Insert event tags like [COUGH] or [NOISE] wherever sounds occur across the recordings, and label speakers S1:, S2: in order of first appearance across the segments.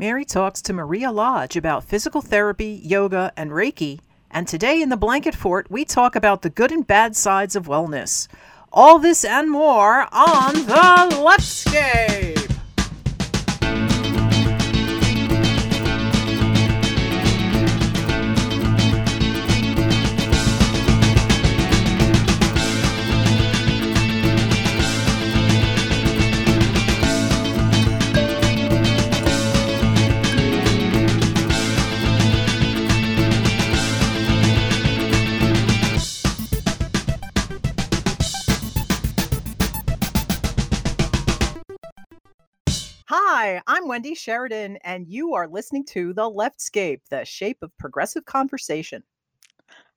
S1: Mary talks to Maria Lodge about physical therapy, yoga, and Reiki. And today in the Blanket Fort, we talk about the good and bad sides of wellness. All this and more on the Leftscape. Hi, I'm Wendy Sheridan, and you are listening to The Leftscape, the shape of progressive conversation.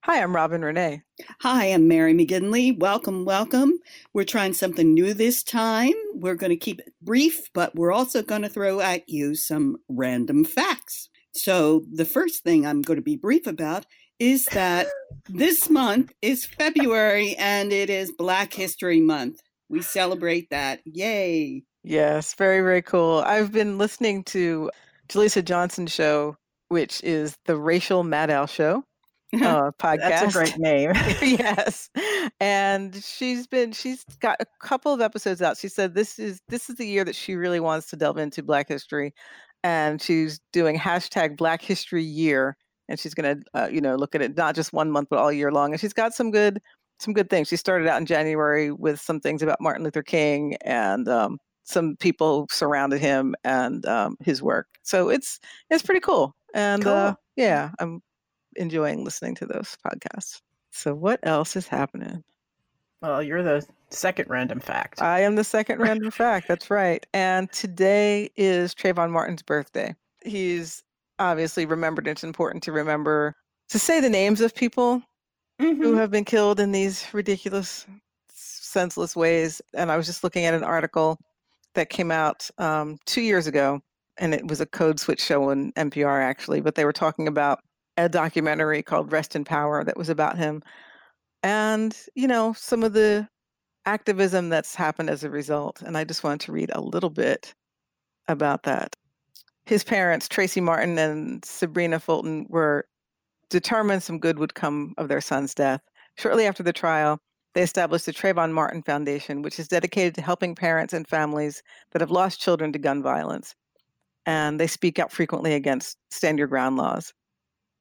S2: Hi, I'm Robin Renée.
S3: Hi, I'm Mary McGinley. Welcome, welcome. We're trying something new this time. We're going to keep it brief, but we're also going to throw at you some random facts. So, the first thing I'm going to be brief about is that this month is February and it is Black History Month. We celebrate that. Yay!
S2: Yes, very, very cool. I've been listening to Jaleesa Johnson's show, which is the Racial Maddow Show [LAUGHS] uh, podcast.
S1: That's a great name. [LAUGHS]
S2: yes, and she's been she's got a couple of episodes out. She said this is this is the year that she really wants to delve into Black history, and she's doing hashtag Black History Year, and she's gonna uh, you know look at it not just one month but all year long. And she's got some good some good things. She started out in January with some things about Martin Luther King and um, some people surrounded him and um, his work. So it's it's pretty cool. And
S1: Cool.
S2: uh, yeah, I'm enjoying listening to those podcasts. So what else is happening?
S1: Well, you're the second random fact.
S2: I am the second random fact. That's right. And today is Trayvon Martin's birthday. He's obviously remembered. It's important to remember to say the names of people who
S1: Mhm.
S2: have been killed in these ridiculous, senseless ways. And I was just looking at an article that came out um, two years ago, and it was a code switch show on NPR actually, but they were talking about a documentary called Rest in Power that was about him. And, you know, some of the activism that's happened as a result. And I just wanted to read a little bit about that. His parents, Tracy Martin and Sabrina Fulton, were determined some good would come of their son's death. Shortly after the trial, they established the Trayvon Martin Foundation, which is dedicated to helping parents and families that have lost children to gun violence. And they speak out frequently against stand your ground laws.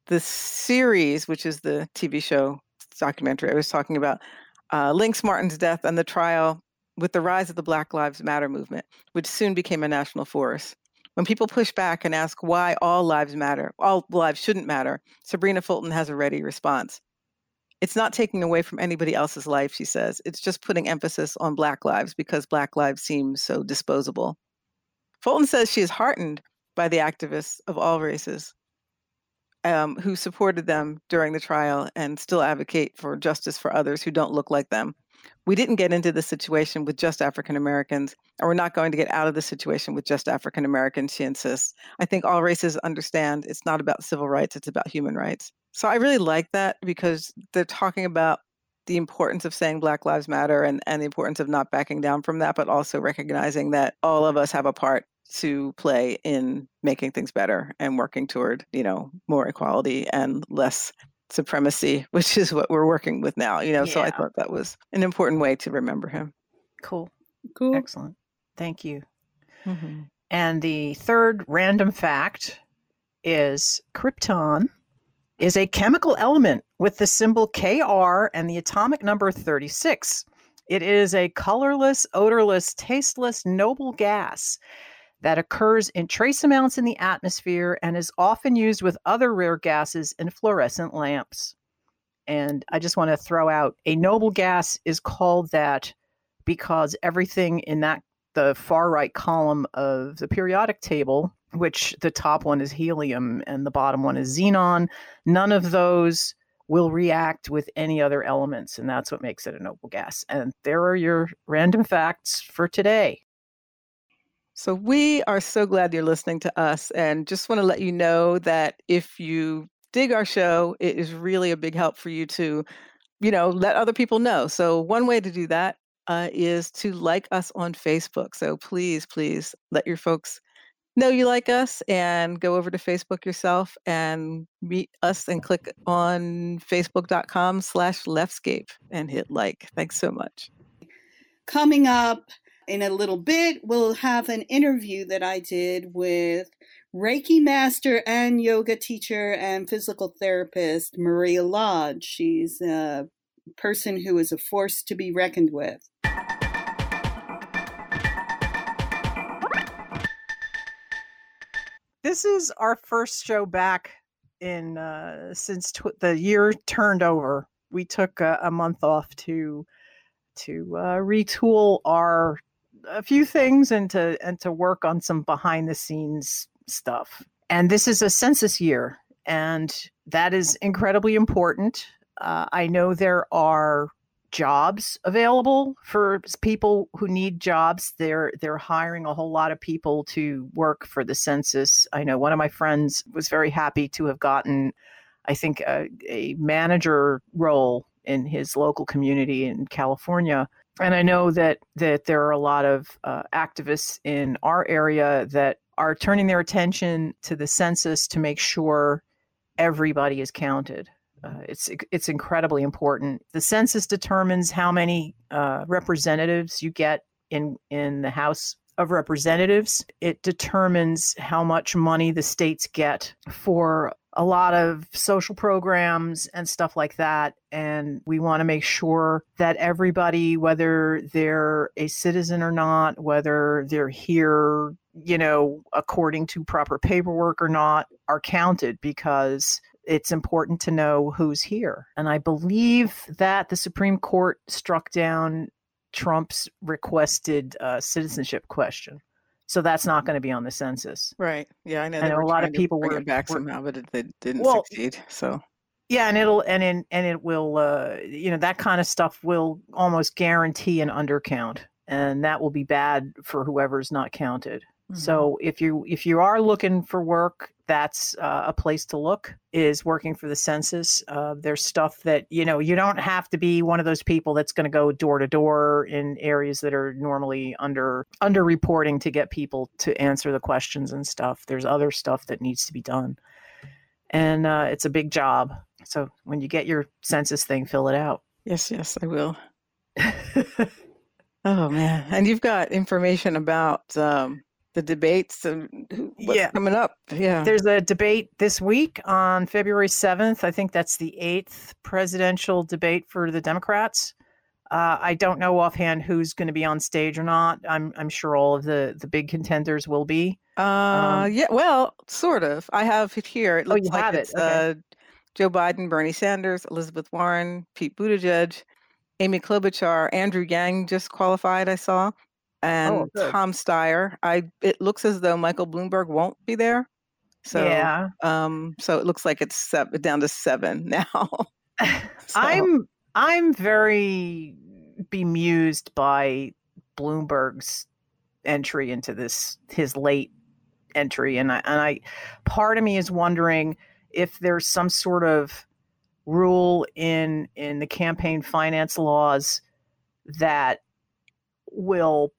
S2: The series, which is the TV show documentary I was talking about, uh, links Martin's death and the trial with the rise of the Black Lives Matter movement, which soon became a national force. When people push back and ask why all lives matter, all lives shouldn't matter, Sabrina Fulton has a ready response. It's not taking away from anybody else's life, she says. It's just putting emphasis on Black lives because Black lives seem so disposable. Fulton says she is heartened by the activists of all races um, who supported them during the trial and still advocate for justice for others who don't look like them. We didn't get into the situation with just African Americans, and we're not going to get out of the situation with just African Americans, she insists. I think all races understand it's not about civil rights, it's about human rights. So I really like that because they're talking about the importance of saying Black Lives Matter and, and the importance of not backing down from that, but also recognizing that all of us have a part to play in making things better and working toward, you know, more equality and less supremacy, [LAUGHS] which is what we're working with now, you know. So I thought that was an important way to remember him.
S1: Cool.
S3: Cool.
S1: Excellent. Thank you.
S2: Mhm.
S1: And the third random fact is krypton is a chemical element with the symbol Kr and the atomic number 36. It is a colorless, odorless, tasteless, noble gas that occurs in trace amounts in the atmosphere and is often used with other rare gases in fluorescent lamps. And I just want to throw out a noble gas is called that because everything in that the far right column of the periodic table, which the top one is helium and the bottom one is xenon, none of those will react with any other elements. And that's what makes it a noble gas. And there are your random facts for today.
S2: So we are so glad you're listening to us and just want to let you know that if you dig our show, it is really a big help for you to, you know, let other people know. So one way to do that uh, is to like us on Facebook. So please, please let your folks know you like us and go over to Facebook yourself and meet us and click on facebook.com slash leftscape and hit like. Thanks so much.
S3: Coming up in a little bit, we'll have an interview that I did with Reiki master and yoga teacher and physical therapist Maria Lodge. She's a person who is a force to be reckoned with.
S1: This is our first show back in uh, since tw- the year turned over. We took a, a month off to to uh, retool our a few things and to and to work on some behind the scenes stuff. And this is a census year, and that is incredibly important. Uh, I know there are jobs available for people who need jobs. They're they're hiring a whole lot of people to work for the census. I know one of my friends was very happy to have gotten, I think, a, a manager role in his local community in California. And I know that that there are a lot of uh, activists in our area that are turning their attention to the census to make sure everybody is counted. Uh, it's it's incredibly important. The census determines how many uh, representatives you get in in the House of Representatives. It determines how much money the states get for a lot of social programs and stuff like that. And we want to make sure that everybody, whether they're a citizen or not, whether they're here, you know, according to proper paperwork or not, are counted because it's important to know who's here. And I believe that the Supreme Court struck down Trump's requested uh, citizenship question. So that's not going to be on the census.
S2: Right. Yeah, I know.
S1: I know a lot of people were
S2: back
S1: were-
S2: somehow, but it, they didn't
S1: Well,
S2: succeed. So
S1: Yeah, and it'll and in, and it will uh, you know that kind of stuff will almost guarantee an undercount, and that will be bad for whoever's not counted.
S2: Mm-hmm.
S1: So if you if you are looking for work, that's uh, a place to look. Is working for the census. Uh, there's stuff that you know you don't have to be one of those people that's going to go door to door in areas that are normally under under reporting to get people to answer the questions and stuff. There's other stuff that needs to be done, and uh, it's a big job. So when you get your census thing, fill it out.
S2: yes, yes, I will. [LAUGHS] Oh man, and you've got information about um, the debates and what's
S1: Yeah.
S2: coming up. Yeah.
S1: There's a debate this week on February 7th. I think that's the eighth presidential debate for the Democrats. Uh, I don't know offhand who's going to be on stage or not. I'm I'm sure all of the the big contenders will be.
S2: Uh,
S1: Um,
S2: yeah, well, sort of. I have it here. It
S1: Oh,
S2: looks
S1: you
S2: like
S1: have it, okay.
S2: uh, Joe Biden, Bernie Sanders, Elizabeth Warren, Pete Buttigieg, Amy Klobuchar, Andrew Yang just qualified. I saw, and
S1: Oh.
S2: Tom Steyer. I. It looks as though Michael Bloomberg won't be there. So,
S1: yeah,
S2: um, so it looks like it's seven, down to seven [LAUGHS] now. [LAUGHS] So-
S1: I'm I'm very bemused by Bloomberg's entry into this his late entry and I and I part of me is wondering if there's some sort of rule in in the campaign finance laws that will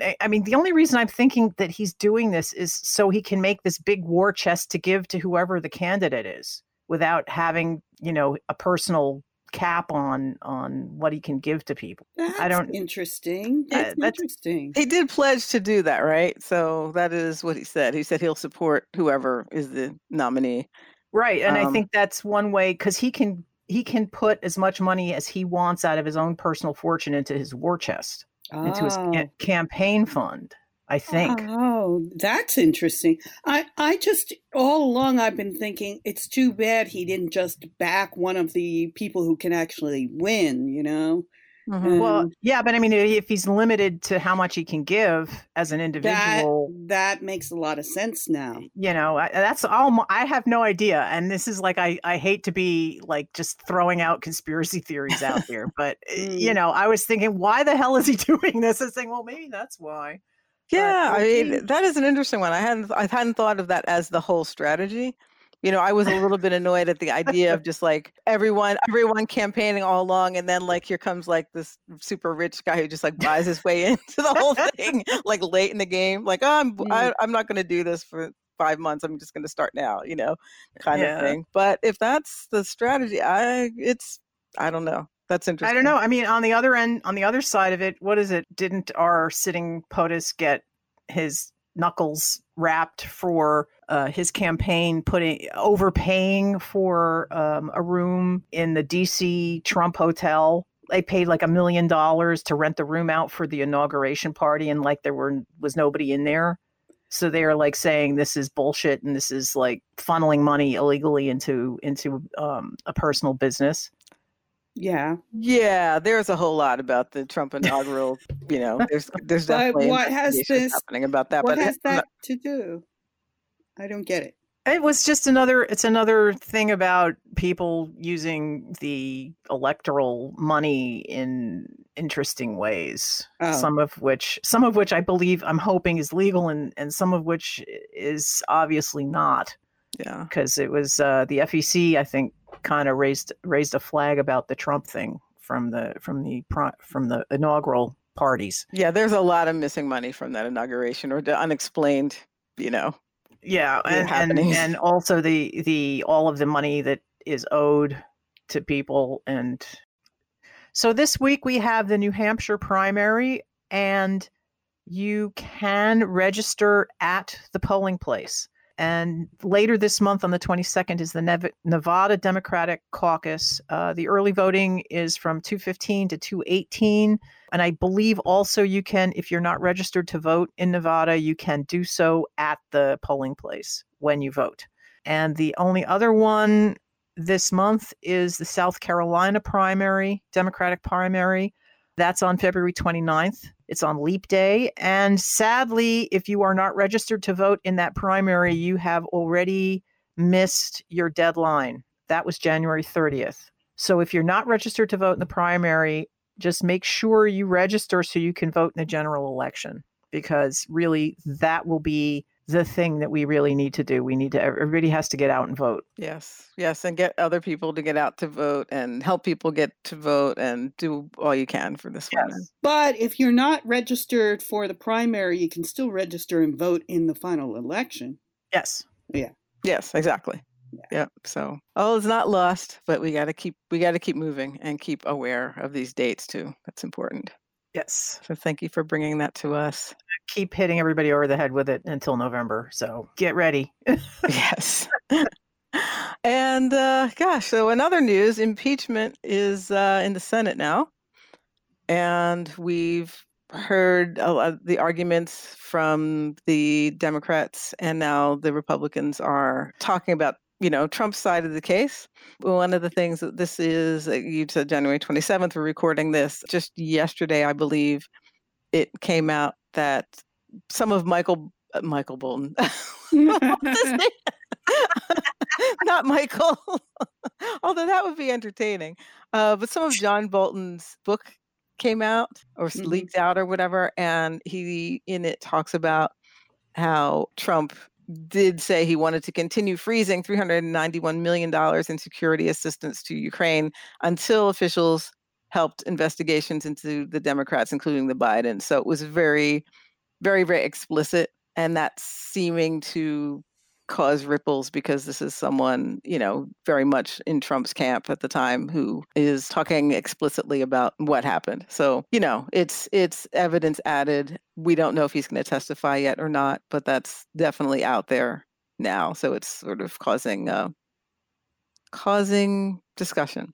S1: I- I mean the only reason I'm thinking that he's doing this is so he can make this big war chest to give to whoever the candidate is without having, you know, a personal cap on on what he can give to people.
S3: That's
S1: don't-
S3: interesting.
S1: Uh,
S3: That's,
S1: that's-
S3: interesting.
S2: He did pledge to do that, right? So that is what he said. He said he'll support whoever is the nominee.
S1: Right, and I
S2: Um,
S1: think that's one way cuz he can he can put as much money as he wants out of his own personal fortune into his war chest, into his
S3: Oh.
S1: ca- campaign fund, I think.
S3: Oh, that's interesting. I, I just all along I've been thinking it's too bad he didn't just back one of the people who can actually win. You know,
S2: Mhm.
S1: Well, yeah, but I mean if he's limited to how much he can give as an individual,
S3: that makes a lot of sense now.
S1: you know I, that's all i have no idea and this is like i i hate to be like just throwing out conspiracy theories out [LAUGHS] there but uh, you
S3: Mm.
S1: know i was thinking why the hell is he [LAUGHS] doing this i was saying well maybe that's why
S2: Yeah, I
S3: okay.
S2: mean that is an interesting one. I hadn't I hadn't thought of that as the whole strategy, You know, I was a little bit [LAUGHS] annoyed at the idea of just like everyone, everyone campaigning all along, and then like here comes like this super rich guy who just like buys his way [LAUGHS] into the whole thing, [LAUGHS] like late in the game. Like, oh, I'm I,
S3: Mm.
S2: I'm not going to do this for five months. I'm just going to start now. You know, kind
S1: Yeah.
S2: of thing. But if that's the strategy, I it's I don't know. That's interesting.
S1: I don't know. I mean, on the other end, on the other side of it, what is it? Didn't our sitting POTUS get his knuckles rapped for uh, his campaign, putting overpaying for um, a room in the DC Trump Hotel? They paid like a million dollars to rent the room out for the inauguration party, and like there were was nobody in there. So they're like saying this is bullshit and this is like funneling money illegally into into um, a personal business.
S3: Yeah.
S2: Yeah, there's a whole lot about the Trump inaugural. you know, there's there's
S3: But
S2: definitely
S3: what has this-
S2: happening about that.
S3: what
S2: but
S3: has
S2: it- I'm
S3: that
S2: not-
S3: to do? I don't get it.
S1: It was just another it's another thing about people using the electoral money in interesting ways.
S3: Oh.
S1: Some of which some of which I believe I'm hoping is legal and and some of which is obviously not
S2: yeah.
S1: because it was uh, the FEC I think kind of raised raised a flag about the Trump thing from the from the from the inaugural parties.
S2: Yeah, there's a lot of missing money from that inauguration or the unexplained, you know.
S1: yeah
S2: Yeah,
S1: and, and and also the the all of the money that is owed to people and so this week we have the new hampshire primary and you can register at the polling place and later this month on the 22nd is the Nev- nevada democratic caucus uh, the early voting is from 215 to 218 and I believe also you can, if you're not registered to vote in Nevada, you can do so at the polling place when you vote. And the only other one this month is the South Carolina primary, Democratic primary. That's on February 29th. It's on Leap Day. And sadly, if you are not registered to vote in that primary, you have already missed your deadline. That was January 30th. So if you're not registered to vote in the primary, just make sure you register so you can vote in the general election because really that will be the thing that we really need to do. We need to everybody has to get out and vote.
S2: Yes. Yes, and get other people to get out to vote and help people get to vote and do all you can for this one.
S3: But if you're not registered for the primary, you can still register and vote in the final election.
S1: Yes. Yeah.
S2: Yes, exactly. Yeah. So all is not lost, but we got to keep we got to keep moving and keep aware of these dates too. That's important.
S1: Yes.
S2: So thank you for bringing that to us.
S1: Keep hitting everybody over the head with it until November. So get ready. [LAUGHS]
S2: yes. [LAUGHS] and uh, gosh, so another news: impeachment is uh, in the Senate now, and we've heard a lot of the arguments from the Democrats, and now the Republicans are talking about you know Trump's side of the case. One of the things that this is, uh, you said January twenty seventh. We're recording this just yesterday, I believe. It came out that some of Michael uh, Michael Bolton. What's his name? Not Michael, [LAUGHS] although that would be entertaining. Uh, but some of John Bolton's book came out or s
S3: Mhm.
S2: leaked out or whatever, and he in it talks about how Trump did say he wanted to continue freezing 391 million dollars in security assistance to Ukraine until officials helped investigations into the Democrats, including the Biden. So it was very, very, very explicit, and that's seeming to cause ripples because this is someone you know very much in Trump's camp at the time who is talking explicitly about what happened. So you know it's it's evidence added. We don't know if he's going to testify yet or not, but that's definitely out there now. So it's sort of causing uh, causing discussion.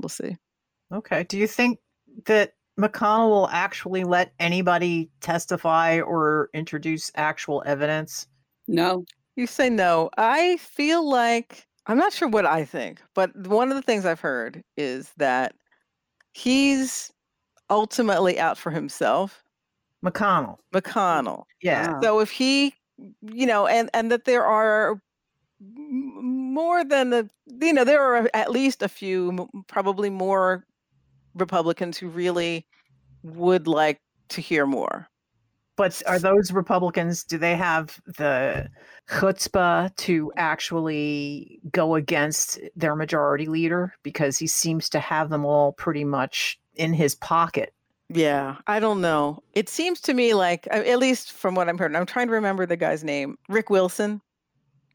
S2: We'll see.
S1: Okay. Do you think that McConnell will actually let anybody testify or introduce actual evidence?
S3: no.
S2: You say no. I feel like I'm not sure what I think, but one of the things I've heard is that he's ultimately out for himself,
S1: McConnell.
S2: McConnell.
S1: Yeah.
S3: Ah.
S2: So if he, you know, and and that there are more than the, you know, there are at least a few, probably more Republicans who really would like to hear more.
S1: But are those Republicans? Do they have the chutzpah to actually go against their majority leader because he seems to have them all pretty much in his pocket?
S2: Yeah, I don't know. It seems to me like, uh, at least from what I'm hearing, I'm trying to remember the guy's name, Rick Wilson,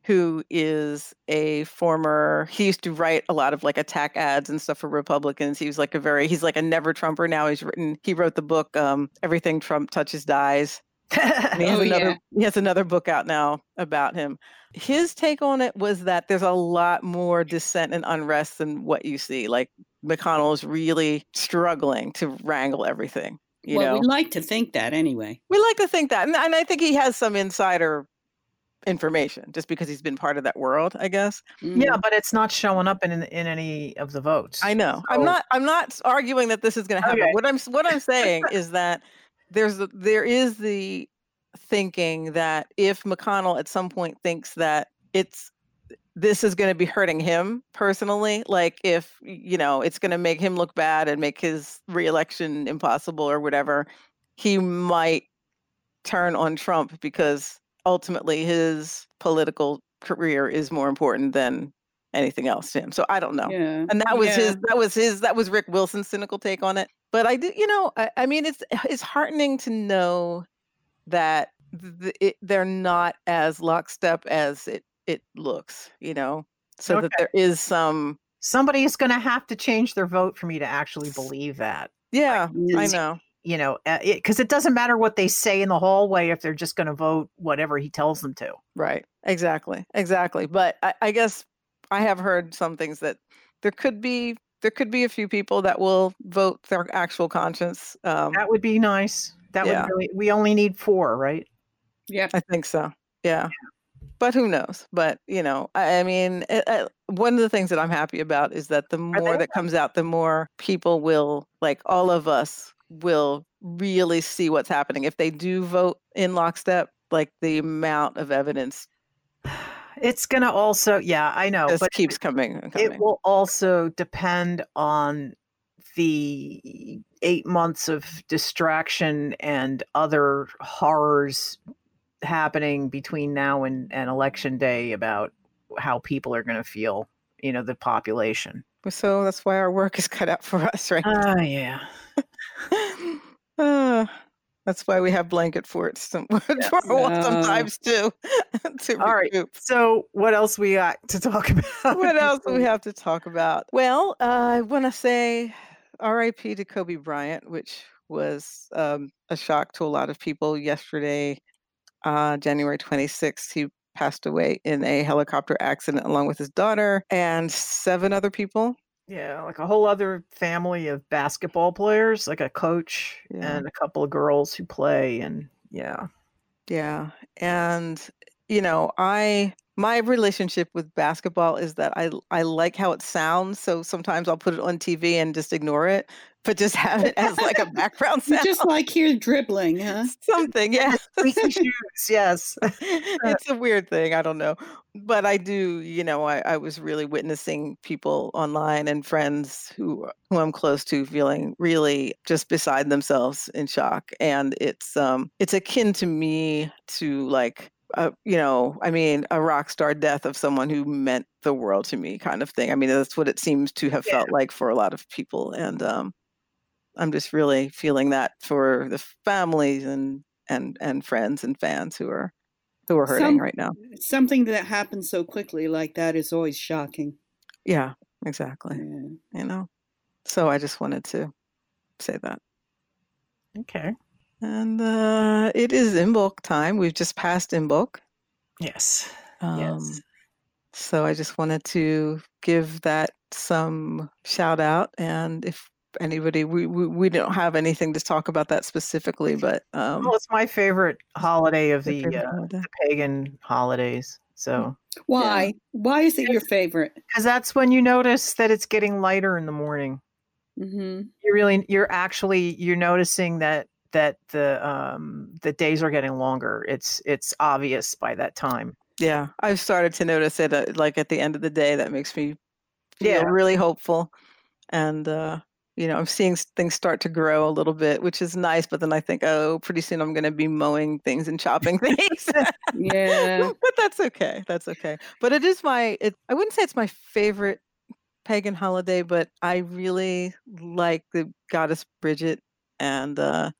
S2: who is a former. He used to write a lot of like attack ads and stuff for Republicans. He was like a very, he's like a never Trumper now. He's written, he wrote the book um, "Everything Trump Touches Dies." And he [LAUGHS] has
S3: Oh,
S2: another
S3: yeah.
S2: he has another book out now about him. His take on it was that there's a lot more dissent and unrest than what you see. Like McConnell is really struggling to wrangle everything. You
S3: well,
S2: know,
S3: we like to think that anyway.
S2: we like to think that, and, and I think he has some insider information just because he's been part of that world. I guess.
S1: yeah, mm-hmm. but it's not showing up in in any of the votes.
S2: I know. I'm not. I'm not arguing that this is going to happen.
S1: Okay.
S2: What I'm what I'm saying [LAUGHS] is that there's the- there is the thinking that if McConnell at some point thinks that it's this is going to be hurting him personally, like if you know it's going to make him look bad and make his reelection impossible or whatever, he might turn on Trump because ultimately his political career is more important than anything else to him. So I don't know
S3: Yeah.
S2: and that was
S3: Yeah.
S2: his that was his that was rick wilson's cynical take on it but i do you know i, I mean it's it's heartening to know that th- it, they're not as lockstep as it it looks you know so that there is some
S1: Somebody is going to have to change their vote for me to actually believe that.
S2: yeah i know
S1: You know, because it, doesn't matter what they say in the hallway if they're just going to vote whatever he tells them to.
S2: right exactly exactly but I, I guess i have heard some things that there could be there could be a few people that will vote their actual conscience um,
S1: That would be nice. That
S2: Yeah.
S1: would really. We only need four, right?
S3: Yeah.
S2: I think so. Yeah. But who knows? But you know, I, I mean, uh, uh, one of the things that I'm happy about is that the more that comes out, the more people will, like all of us, will really see what's happening. If they do vote in lockstep, like the amount of evidence [SIGHS]
S1: It's going to also. Yeah, I know,
S2: just
S1: but
S2: keeps coming coming.
S1: it will also depend on the eight months of distraction and other horrors happening between now and, and election day about how people are going to feel you know the population
S2: so that's why our work is cut out for us, right?
S1: oh yeah
S2: Uh, that's why we have blanket forts some, [LAUGHS] for while
S3: No.
S2: sometimes too. [LAUGHS] to
S1: All right. so what else we got to talk [LAUGHS] about
S2: what else do we have to talk about? Well, uh, I want to say RIP to Kobe Bryant, which was um, a shock to a lot of people yesterday, uh, January 26th. He passed away in a helicopter accident along with his daughter and seven other people.
S1: Yeah like a whole other family of basketball players like a coach
S2: Yeah.
S1: and a couple of girls who play and yeah
S2: Yeah. And, you know, I. My relationship with basketball is that I I like how it sounds, so sometimes I'll put it on TV and just ignore it, but just have it as like a background [LAUGHS] sound.
S3: just like here dribbling, huh? [LAUGHS]
S2: something yeah
S1: squeaky shoes yes. [LAUGHS]
S2: It's a weird thing i don't know. But i do you know I, I was really witnessing people online and friends who who i'm close to feeling really just beside themselves in shock. And it's um it's akin to me to like uh, you know i mean a rock star death of someone who meant the world to me kind of thing. I mean that's what it seems to have
S1: Yeah.
S2: felt like for a lot of people. And um i'm just really feeling that for the families and and and friends and fans who are who are hurting
S3: Some-
S2: right now.
S3: Something that happens so quickly like that is always shocking.
S2: Yeah, exactly.
S3: Yeah.
S2: You know, so I just wanted to say that.
S1: okay
S2: And uh, it is Imbolc time. We've just passed Imbolc.
S1: yes
S2: Um,
S1: yes
S2: So I just wanted to give that some shout out. And if anybody, we, we, we don't have anything to talk about that specifically, but um,
S1: well it's my favorite holiday of the
S2: favorite
S1: uh,
S2: holiday.
S1: pagan holidays. So,
S3: Why? Why is it your favorite?
S1: because that's when you notice that it's getting lighter in the morning.
S3: hmm
S1: You really, you're actually, you're noticing that that the um the days are getting longer. It's it's obvious by that time.
S2: Yeah, I've started to notice it uh, like at the end of the day. That makes me feel
S1: Yeah.
S2: really hopeful. And uh, you know, I'm seeing things start to grow a little bit, which is nice. But then I think, oh, pretty soon I'm going to be mowing things and chopping [LAUGHS] things. [LAUGHS]
S4: yeah,
S2: but that's okay. That's okay. But it is my. It, I wouldn't say it's my favorite pagan holiday, but I really like the goddess Bridget, and uh,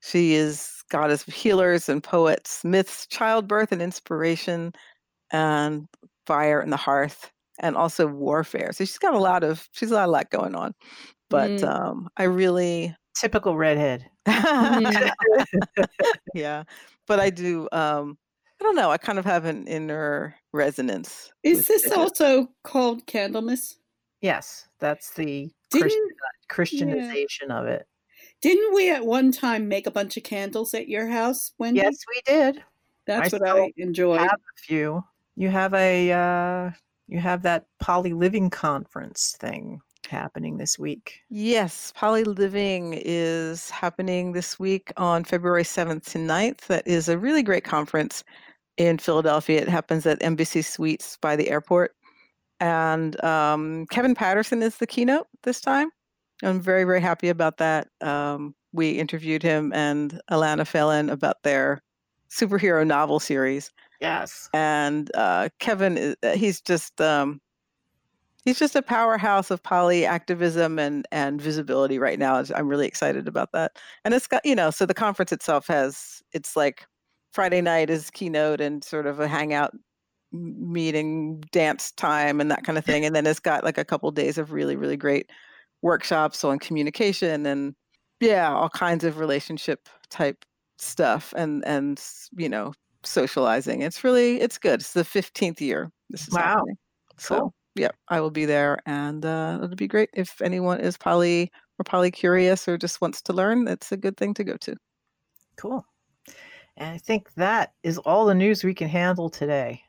S2: she is goddess of healers and poets, myths, childbirth and inspiration, and fire and the hearth, and also warfare. So she's got a lot of she's got a lot going on but mm. um, I really
S1: typical redhead. [LAUGHS]
S2: yeah, but I do. Um, I don't know. I kind of have an inner resonance.
S4: Is this it. also called Candlemas?
S1: Yes, that's the Christian, Christianization yeah. of it.
S4: Didn't we at one time make a bunch of candles at your house? When
S1: yes, we did.
S4: That's I what I enjoy.
S1: Have a few. You have a uh, you have that poly living conference thing happening this week?
S2: Yes, Poly Living is happening this week on February 7th to 9th. That is a really great conference in Philadelphia. It happens at Embassy Suites by the airport. And um, Kevin Patterson is the keynote this time. I'm very, very happy about that. Um, we interviewed him and Alana Phelan about their superhero novel series.
S1: Yes.
S2: And uh, Kevin, uh, he's just um, he's just a powerhouse of poly activism and and visibility right now. I'm really excited about that. And it's got you know, so the conference itself has it's like Friday night is keynote and sort of a hangout meeting, dance time, and that kind of thing. And then it's got like a couple days of really really great workshops on communication and yeah, all kinds of relationship type stuff and and you know socializing. It's really it's good. It's the 15th year.
S1: This is wow. Happening.
S2: So cool yeah, I will be there, and uh, it'll be great if anyone is poly or poly curious or just wants to learn. It's a good thing to go to.
S1: Cool. And I think that is all the news we can handle today.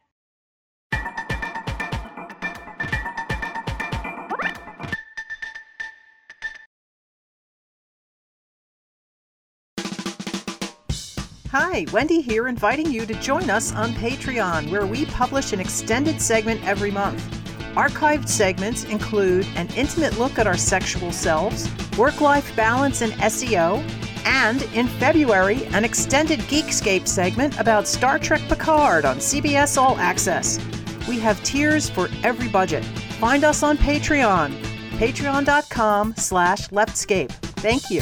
S1: Hi, Wendy here, inviting you to join us on Patreon, where we publish an extended segment every month. Archived segments include an intimate look at our sexual selves, work life balance and SEO, and in February, an extended Geekscape segment about Star Trek Picard on CBS All Access. We have tiers for every budget. Find us on Patreon, patreon.com slash leftscape. Thank you.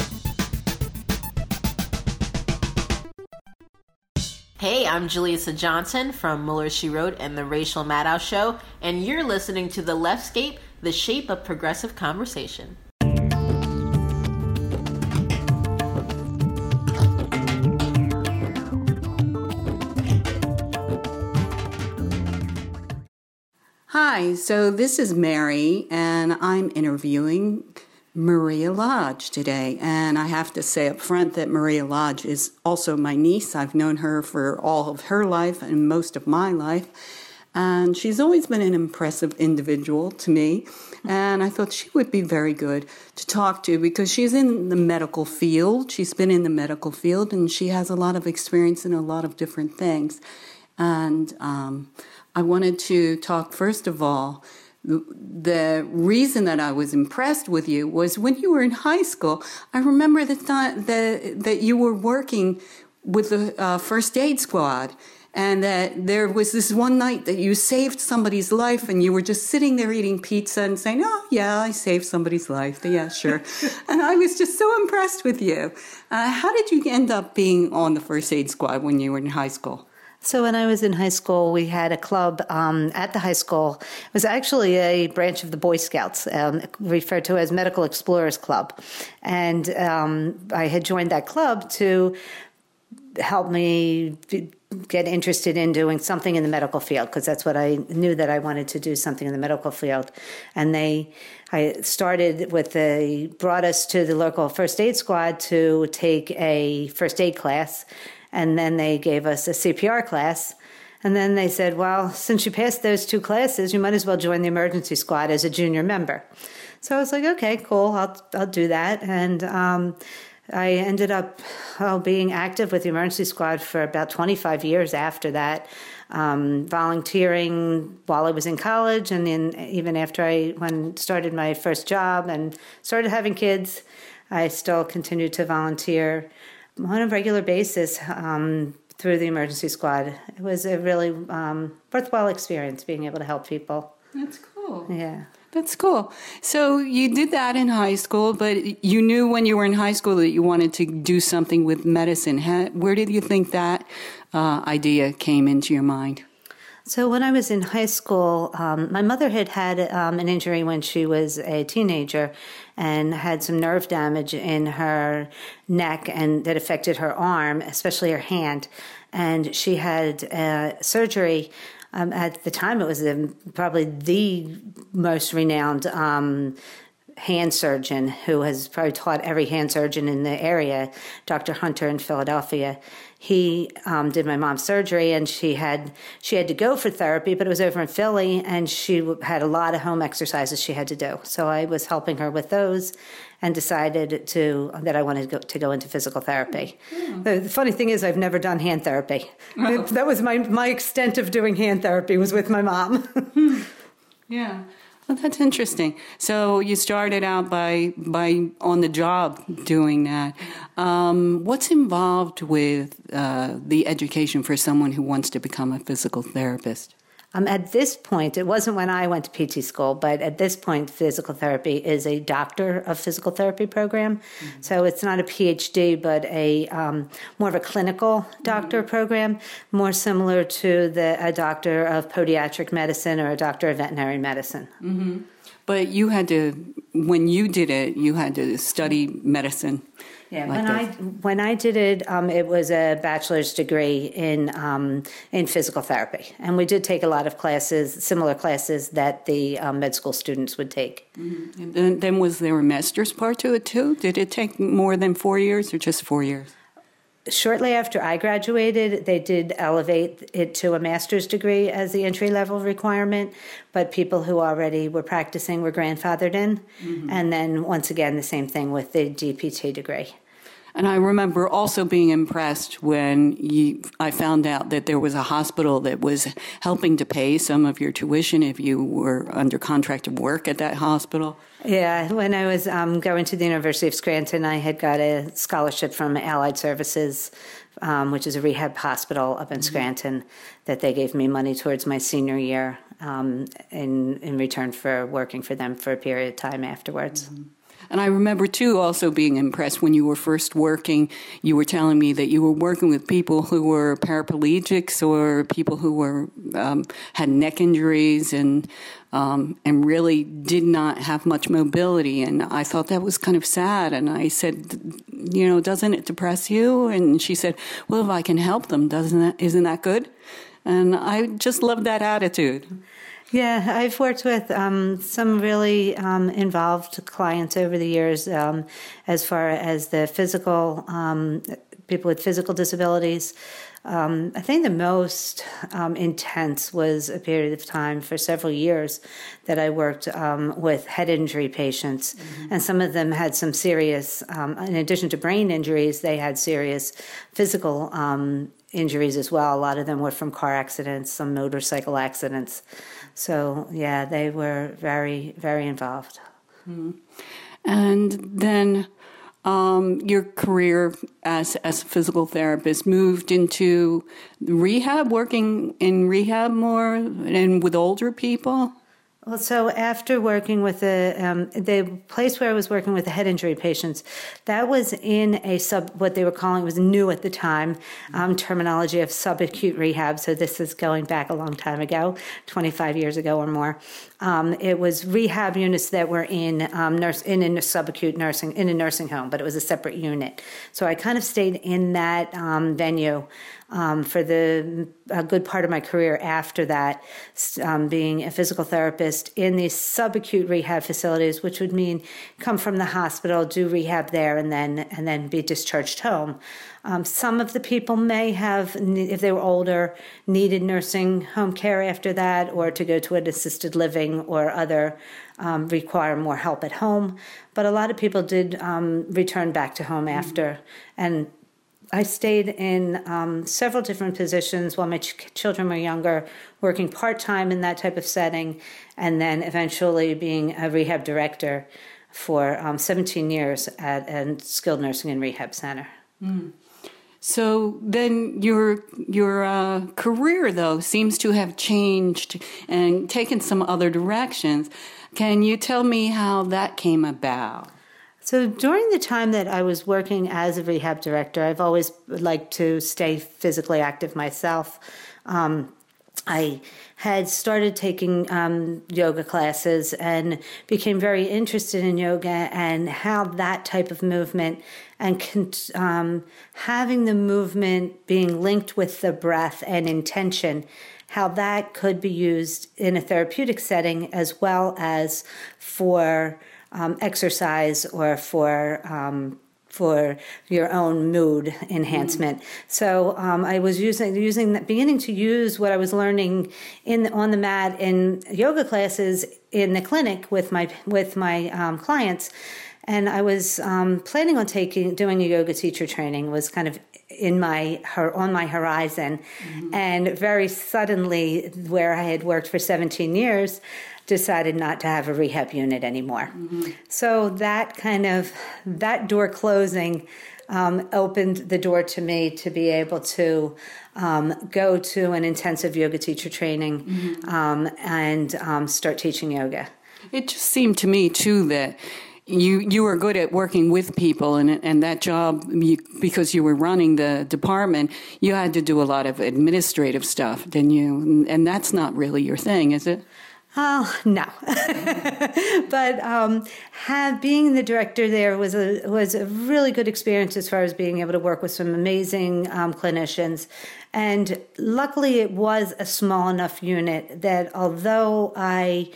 S5: Hey, I'm Jaleesa Johnson from Mueller She Wrote and The Racial Maddow Show, and you're listening to The Leftscape, the shape of progressive conversation.
S4: Hi, so this is Mary, and I'm interviewing Maria Lodge today. And I have to say up front that Maria Lodge is also my niece. I've known her for all of her life and most of my life. And she's always been an impressive individual to me. And I thought she would be very good to talk to because she's in the medical field. She's been in the medical field and she has a lot of experience in a lot of different things. And um, I wanted to talk, first of all, the reason that I was impressed with you was when you were in high school. I remember the time that that you were working with the uh, first aid squad, and that there was this one night that you saved somebody's life, and you were just sitting there eating pizza and saying, "Oh yeah, I saved somebody's life. Yeah, sure." [LAUGHS] and I was just so impressed with you. Uh, how did you end up being on the first aid squad when you were in high school?
S6: So when I was in high school, we had a club um, at the high school. It was actually a branch of the Boy Scouts, um, referred to as Medical Explorers Club, and um, I had joined that club to help me get interested in doing something in the medical field because that's what I knew that I wanted to do something in the medical field, and they. I started with the brought us to the local first aid squad to take a first aid class and then they gave us a CPR class. And then they said, well, since you passed those two classes, you might as well join the emergency squad as a junior member. So I was like, okay, cool, I'll, I'll do that. And um, I ended up well, being active with the emergency squad for about 25 years after that. um, volunteering while I was in college, and then even after I when started my first job and started having kids, I still continued to volunteer on a regular basis um, through the emergency squad. It was a really um, worthwhile experience being able to help people.
S4: That's cool.
S6: Yeah.
S4: That's cool. So you did that in high school, but you knew when you were in high school that you wanted to do something with medicine. Where did you think that uh, idea came into your mind?
S6: So when I was in high school, um, my mother had had um, an injury when she was a teenager, and had some nerve damage in her neck, and that affected her arm, especially her hand. And she had uh, surgery um, at the time, it was the, probably the most renowned um, hand surgeon who has probably taught every hand surgeon in the area, Dr. Hunter in Philadelphia. He um, did my mom's surgery, and she had she had to go for therapy, but it was over in Philly, and she had a lot of home exercises she had to do. So I was helping her with those, and decided to that I wanted to go, to go into physical therapy. Mm. The, the, funny thing is, I've never done hand therapy. Oh. That was my my extent of doing hand therapy was with my mom.
S4: Hmm. yeah. Well, that's interesting. So you started out by by on the job doing that. Um, what's involved with uh, the education for someone who wants to become a physical therapist?
S6: Um, at this point, it wasn't when I went to PT school, but at this point, physical therapy is a doctor of physical therapy program. Mm-hmm. So it's not a PhD, but a um, more of a clinical doctor mm-hmm. program, more similar to the a doctor of podiatric medicine or a doctor of veterinary medicine.
S4: Mm-hmm. But you had to, when you did it, you had to study medicine.
S6: Yeah, like when this. I when I did it, um, it was a bachelor's degree in um, in physical therapy, and we did take a lot of classes, similar classes that the um, med school students would take.
S4: Mm-hmm. And then, then was there a master's part to it too? Did it take more than four years, or just four years?
S6: shortly after I graduated, they did elevate it to a master's degree as the entry level requirement, but people who already were practicing were grandfathered in. Mm-hmm. And then once again, the same thing with the DPT degree.
S4: And I remember also being impressed when you, I found out that there was a hospital that was helping to pay some of your tuition if you were under contract of work at that hospital.
S6: Yeah, when I was um, going to the University of Scranton, I had got a scholarship from Allied Services, um, which is a rehab hospital up in mm-hmm. Scranton, that they gave me money towards my senior year um, in in return for working for them for a period of time afterwards. Mm-hmm.
S4: And I remember too also being impressed when you were first working. You were telling me that you were working with people who were paraplegics or people who were um, had neck injuries and um, and really did not have much mobility. And I thought that was kind of sad. And I said, you know, doesn't it depress you? And she said, well, if I can help them, doesn't that isn't that good? And I just love that attitude.
S6: Yeah, I've worked with um, some really um, involved clients over the years um, as far as the physical, um, people with physical disabilities. Um, I think the most um, intense was a period of time for several years that I worked with head injury patients. Mm-hmm. And some of them had some serious, in addition to brain injuries, they had serious physical injuries as well. A lot of them were from car accidents, some motorcycle accidents. So, yeah, they were very, very involved.
S4: Mm-hmm. And then um, your career as, as a physical therapist moved into rehab, working in rehab more and with older people?
S6: Well, so after working with the um, the place where I was working with the head injury patients, that was in a sub what they were calling was new at the time um, terminology of subacute rehab. So this is going back a long time ago, twenty five years ago or more. Um, it was rehab units that were in um, nurse in a subacute nursing in a nursing home, but it was a separate unit. So I kind of stayed in that um, venue um, for the a good part of my career after that, um, being a physical therapist in these subacute rehab facilities, which would mean come from the hospital, do rehab there, and then and then be discharged home. Um, some of the people may have, if they were older, needed nursing home care after that, or to go to an assisted living or other um, require more help at home. But a lot of people did um, return back to home after, and I stayed in um, several different positions while my ch- children were younger, working part time in that type of setting, and then eventually being a rehab director for um, 17 years at a skilled nursing and rehab center.
S4: Mm. So then your your uh, career though seems to have changed and taken some other directions. Can you tell me how that came about?
S6: So during the time that I was working as a rehab director, I've always liked to stay physically active myself. Um, I had started taking um, yoga classes and became very interested in yoga and how that type of movement and um, having the movement being linked with the breath and intention, how that could be used in a therapeutic setting as well as for um, exercise or for um, for your own mood enhancement. Mm. So um, I was using using that, beginning to use what I was learning in on the mat in yoga classes in the clinic with my with my um, clients. And I was um, planning on taking doing a yoga teacher training was kind of in my her on my horizon, mm-hmm. and very suddenly, where I had worked for 17 years, decided not to have a rehab unit anymore. Mm-hmm. So that kind of that door closing um, opened the door to me to be able to um, go to an intensive yoga teacher training mm-hmm. um, and um, start teaching yoga.
S4: It just seemed to me too that you you were good at working with people and and that job you, because you were running the department you had to do a lot of administrative stuff didn't you? And that's not really your thing is it?
S6: Oh no, [LAUGHS] but um, have being the director there was a was a really good experience as far as being able to work with some amazing um, clinicians, and luckily it was a small enough unit that although I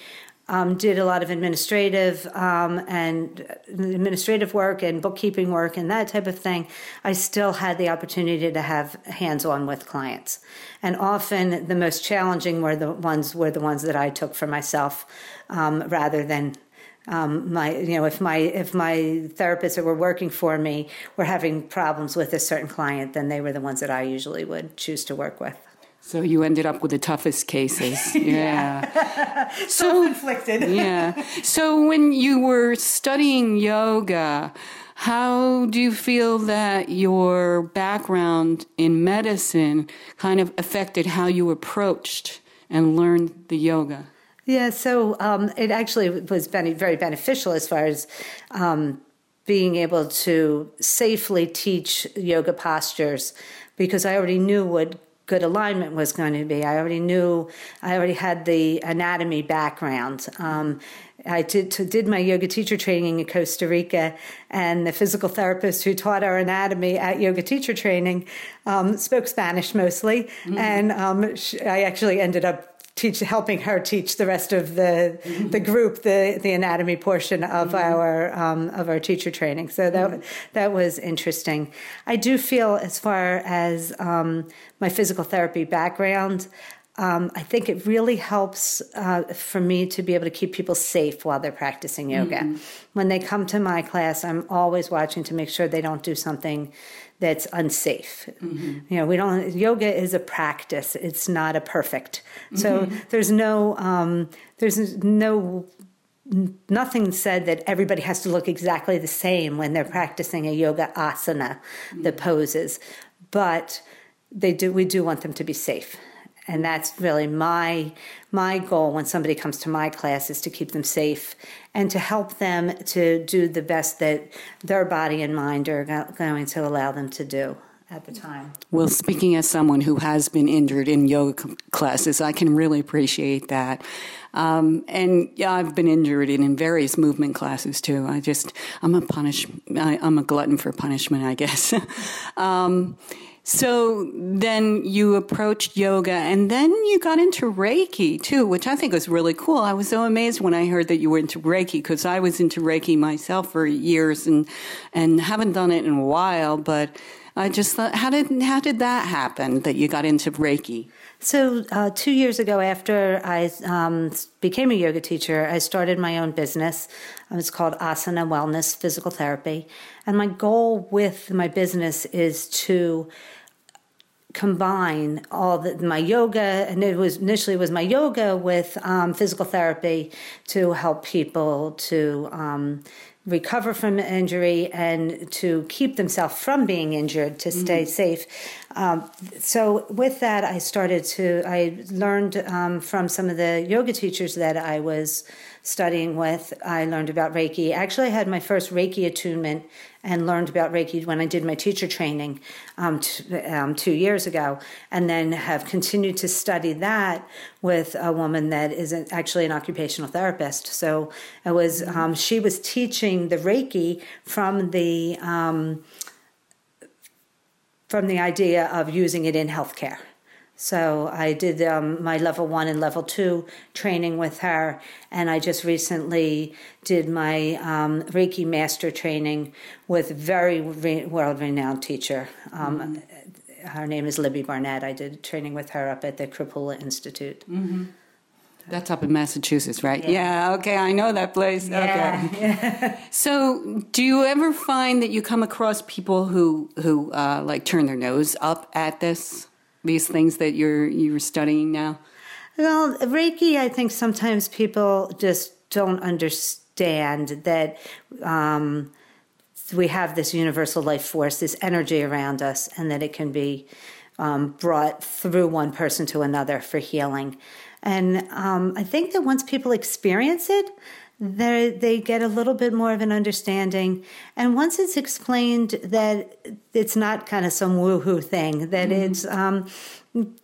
S6: um, did a lot of administrative um, and administrative work and bookkeeping work and that type of thing, I still had the opportunity to have hands-on with clients. And often the most challenging were the ones were the ones that I took for myself, um, rather than um, my you know if my if my therapists that were working for me were having problems with a certain client, then they were the ones that I usually would choose to work with.
S4: So you ended up with the toughest cases. [LAUGHS]
S6: Yeah. [LAUGHS] so inflicted. [LAUGHS]
S4: yeah. So when you were studying yoga, how do you feel that your background in medicine kind of affected how you approached and learned the yoga?
S6: Yeah, so um, it actually was very beneficial as far as um, being able to safely teach yoga postures because I already knew what good alignment was going to be. I already knew, I already had the anatomy background. Um, I did, did my yoga teacher training in Costa Rica, and the physical therapist who taught our anatomy at yoga teacher training um, spoke Spanish mostly. Mm-hmm. And um, she, I actually ended up teach helping her teach the rest of the mm-hmm. the group the the anatomy portion of mm-hmm. our um, of our teacher training. So that mm-hmm. that was interesting. I do feel as far as um, my physical therapy background. Um, I think it really helps uh, for me to be able to keep people safe while they're practicing yoga. Mm-hmm. When they come to my class, I'm always watching to make sure they don't do something that's unsafe. Mm-hmm. You know, we don't. Yoga is a practice; it's not a perfect. Mm-hmm. So there's no um, there's no nothing said that everybody has to look exactly the same when they're practicing a yoga asana, mm-hmm. the poses, but they do. We do want them to be safe and that's really my my goal when somebody comes to my class is to keep them safe and to help them to do the best that their body and mind are going to allow them to do at the time.
S4: Well, speaking as someone who has been injured in yoga classes, I can really appreciate that. Um, and yeah, I've been injured in, in, various movement classes too. I just, I'm a punish, I, am a glutton for punishment, I guess. [LAUGHS] um, so then you approached yoga and then you got into Reiki too, which I think was really cool. I was so amazed when I heard that you were into Reiki because I was into Reiki myself for years and, and haven't done it in a while, but I just thought, how did how did that happen that you got into Reiki?
S6: So, uh, two years ago, after I um, became a yoga teacher, I started my own business. It's called Asana Wellness Physical Therapy. And my goal with my business is to combine all the, my yoga and it was initially was my yoga with um, physical therapy to help people to um, recover from injury and to keep themselves from being injured to stay mm-hmm. safe. Um, so with that, I started to I learned um, from some of the yoga teachers that I was studying with. I learned about Reiki. Actually, I had my first Reiki attunement and learned about Reiki when I did my teacher training um, t- um, two years ago, and then have continued to study that with a woman that is an, actually an occupational therapist. So it was um, she was teaching the Reiki from the um, from the idea of using it in healthcare. So I did um, my level one and level two training with her, and I just recently did my um, Reiki master training with very re- world-renowned teacher. Um, mm-hmm. Her name is Libby Barnett. I did training with her up at the Kripalu Institute.
S4: Mm-hmm. That's up in Massachusetts, right? Yeah. yeah. okay, I know that place.
S6: Yeah.
S4: Okay. [LAUGHS] so, do you ever find that you come across people who who uh, like turn their nose up at this? These things that you're you're studying now?
S6: Well, Reiki, I think sometimes people just don't understand that um, we have this universal life force, this energy around us, and that it can be um, brought through one person to another for healing. And um, I think that once people experience it, they they get a little bit more of an understanding. And once it's explained that it's not kind of some woohoo thing, that mm-hmm. it's um,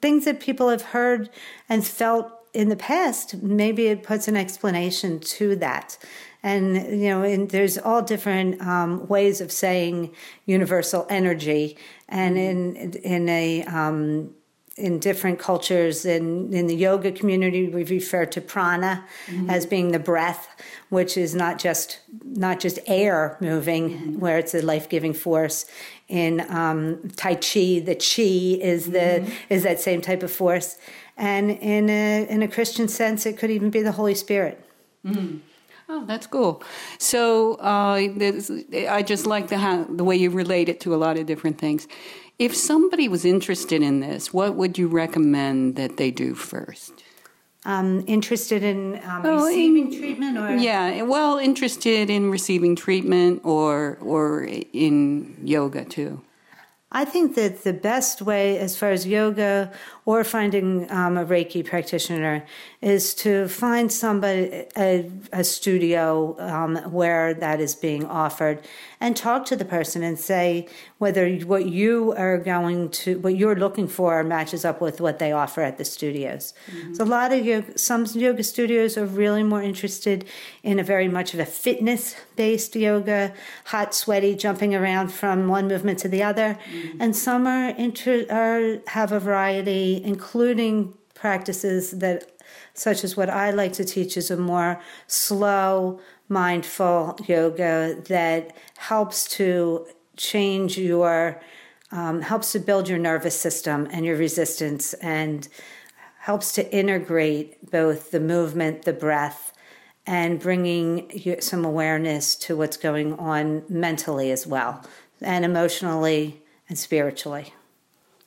S6: things that people have heard and felt in the past, maybe it puts an explanation to that. And you know, and there's all different um, ways of saying universal energy, and mm-hmm. in in a um, in different cultures in, in the yoga community we refer to prana mm-hmm. as being the breath which is not just not just air moving mm-hmm. where it's a life-giving force in um, tai chi the chi is the mm-hmm. is that same type of force and in a in a christian sense it could even be the holy spirit
S4: mm-hmm. Oh, that's cool. So uh, I just like the how, the way you relate it to a lot of different things. If somebody was interested in this, what would you recommend that they do first?
S6: Um, interested in um, oh, receiving in, treatment, or
S4: yeah, well, interested in receiving treatment or or in yoga too.
S6: I think that the best way, as far as yoga or finding um, a Reiki practitioner, is to find somebody, a, a studio um, where that is being offered, and talk to the person and say whether what you are going to, what you're looking for, matches up with what they offer at the studios. Mm-hmm. So a lot of yoga, some yoga studios are really more interested in a very much of a fitness-based yoga, hot, sweaty, jumping around from one movement to the other, mm-hmm. and some are, inter, are have a variety, including practices that such as what I like to teach is a more slow, mindful yoga that helps to change your, um, helps to build your nervous system and your resistance and helps to integrate both the movement, the breath, and bringing some awareness to what's going on mentally as well, and emotionally and spiritually.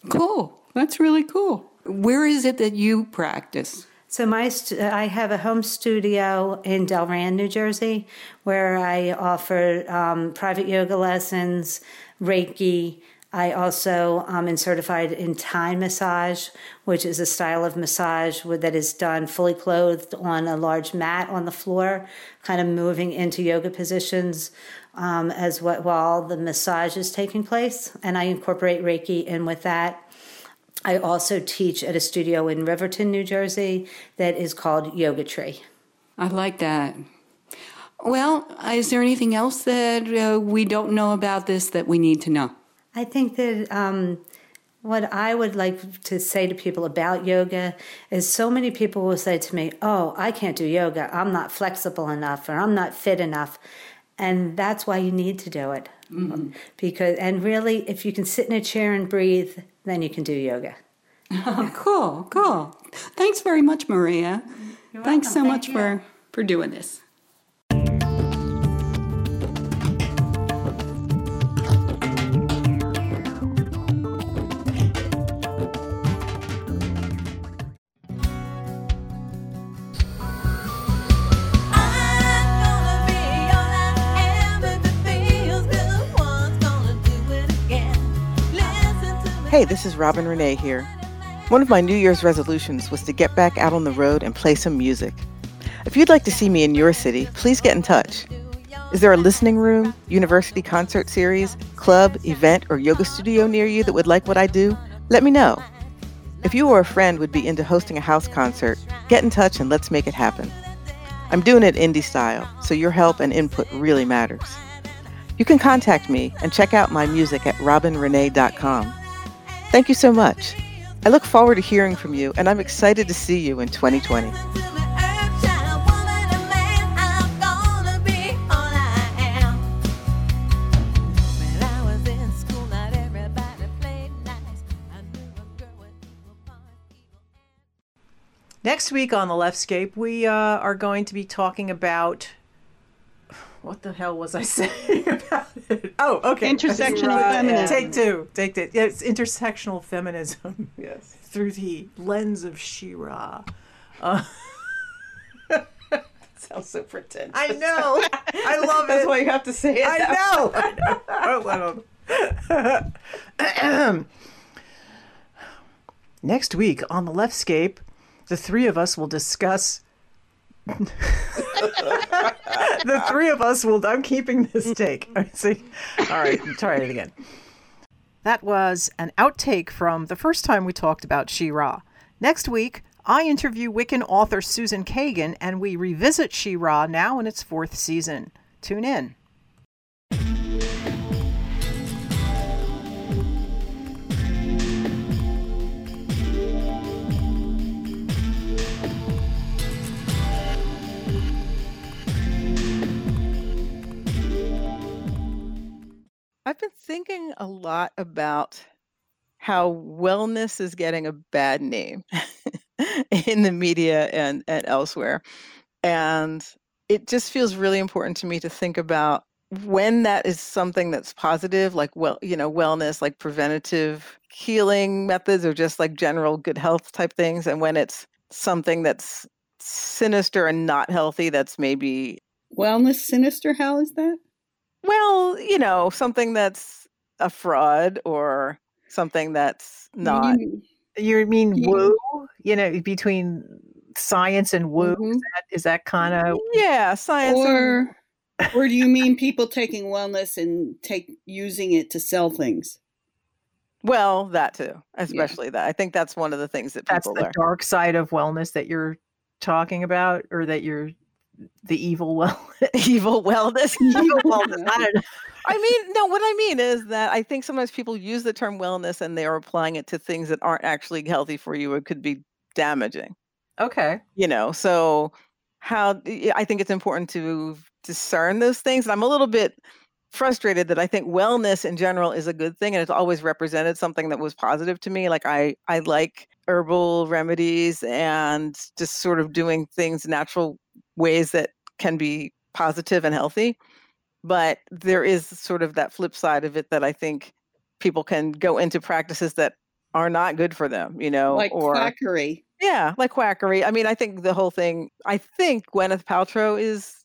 S4: Cool. That's really cool. Where is it that you practice?
S6: So my st- I have a home studio in Delran, New Jersey, where I offer um, private yoga lessons, Reiki. I also um, am certified in Thai massage, which is a style of massage that is done fully clothed on a large mat on the floor, kind of moving into yoga positions um, as what while the massage is taking place, and I incorporate Reiki in with that. I also teach at a studio in Riverton, New Jersey, that is called Yoga Tree.
S4: I like that. Well, is there anything else that uh, we don't know about this that we need to know?
S6: I think that um, what I would like to say to people about yoga is so many people will say to me, Oh, I can't do yoga. I'm not flexible enough or I'm not fit enough. And that's why you need to do it. Mm-hmm. Because and really, if you can sit in a chair and breathe, then you can do yoga.
S4: Oh, [LAUGHS] cool, cool. Thanks very much, Maria. Thanks so
S6: Thank
S4: much
S6: you.
S4: for for doing this.
S2: Hey, this is Robin Renée here. One of my New Year's resolutions was to get back out on the road and play some music. If you'd like to see me in your city, please get in touch. Is there a listening room, university concert series, club, event, or yoga studio near you that would like what I do? Let me know. If you or a friend would be into hosting a house concert, get in touch and let's make it happen. I'm doing it indie style, so your help and input really matters. You can contact me and check out my music at robinrenee.com. Thank you so much. I look forward to hearing from you, and I'm excited to see you in 2020.
S1: Next week on the Leftscape, we uh, are going to be talking about what the hell was I [LAUGHS] saying about it? Oh, okay.
S7: Intersectional
S1: Right.
S7: feminism.
S1: Take two. Take two. Yeah, it's intersectional feminism. [LAUGHS] yes. Through the lens of She-Ra. Uh, [LAUGHS]
S2: Sounds so pretentious.
S1: I know. I love
S2: That's
S1: it.
S2: why you have to say it.
S1: I know. I know. I don't- [CLEARS THROAT] Next week on the Leftscape, the three of us will discuss. [LAUGHS] the three of us will. I'm keeping this take. See? All right, try it again. That was an outtake from the first time we talked about She-Ra. Next week, I interview Wiccan author Susan Kagan, and we revisit She-Ra now in its fourth season. Tune in.
S2: I've been thinking a lot about how wellness is getting a bad name [LAUGHS] in the media and, and elsewhere. And it just feels really important to me to think about when that is something that's positive, like well, you know, wellness, like preventative healing methods or just like general good health type things, and when it's something that's sinister and not healthy, that's maybe
S3: Wellness sinister, how is that?
S2: Well, you know, something that's a fraud or something that's not.
S3: You-
S1: You mean
S3: Yeah.
S1: woo? You know, between science and woo.
S3: Mhm.
S1: Is that, is that kind of
S2: Yeah, science. and-
S3: or or do you [LAUGHS] mean people taking wellness and take using it to sell things?
S2: well, that too, especially that. I think that's one of the things that
S1: that's
S2: people
S1: the dark side of wellness that you're talking about, or that you're the evil well [LAUGHS]
S2: Evil wellness. [LAUGHS]
S1: evil [LAUGHS] wellness. I.
S2: I mean, no, what I mean is that I think sometimes people use the term wellness and they are applying it to things that aren't actually healthy for you it could be damaging.
S1: Okay.
S2: you know so how i think it's important to discern those things and i'm a little bit frustrated that i think wellness in general is a good thing and it's always represented something that was positive to me like i i like herbal remedies and just sort of doing things natural ways that can be positive and healthy but there is sort of that flip side of it that i think people can go into practices that are not good for them you know
S3: like
S2: or
S3: quackery.
S2: yeah, like quackery. I mean, I think the whole thing. I think Gwyneth Paltrow is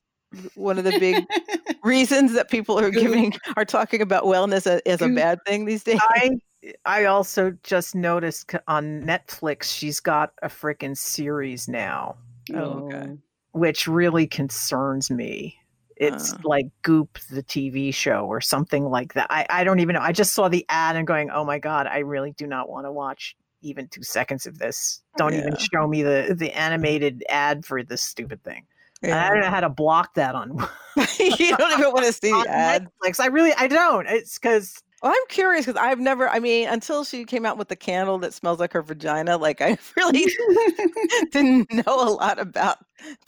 S2: one of the big [LAUGHS] reasons that people are giving are talking about wellness as, as a bad thing these days.
S1: I [LAUGHS] I also just noticed on Netflix she's got a freaking series now,
S2: Oh, okay. Mm.
S1: Which really concerns me. It's
S2: Uh.
S1: like Goop, the TV show, or something like that. I, I don't even know. I just saw the ad and going, oh my God, I really do not want to watch even two seconds of this. Don't even show me the, the animated ad for this stupid thing. And I don't know how to block that on, [LAUGHS]
S2: you don't even want to [LAUGHS] see
S1: on
S2: the ad.
S1: Netflix. I really, I don't. It's because
S2: Well, I'm curious because I've never, I mean, until she came out with the candle that smells like her vagina, like I [LAUGHS] really [LAUGHS] didn't know a lot about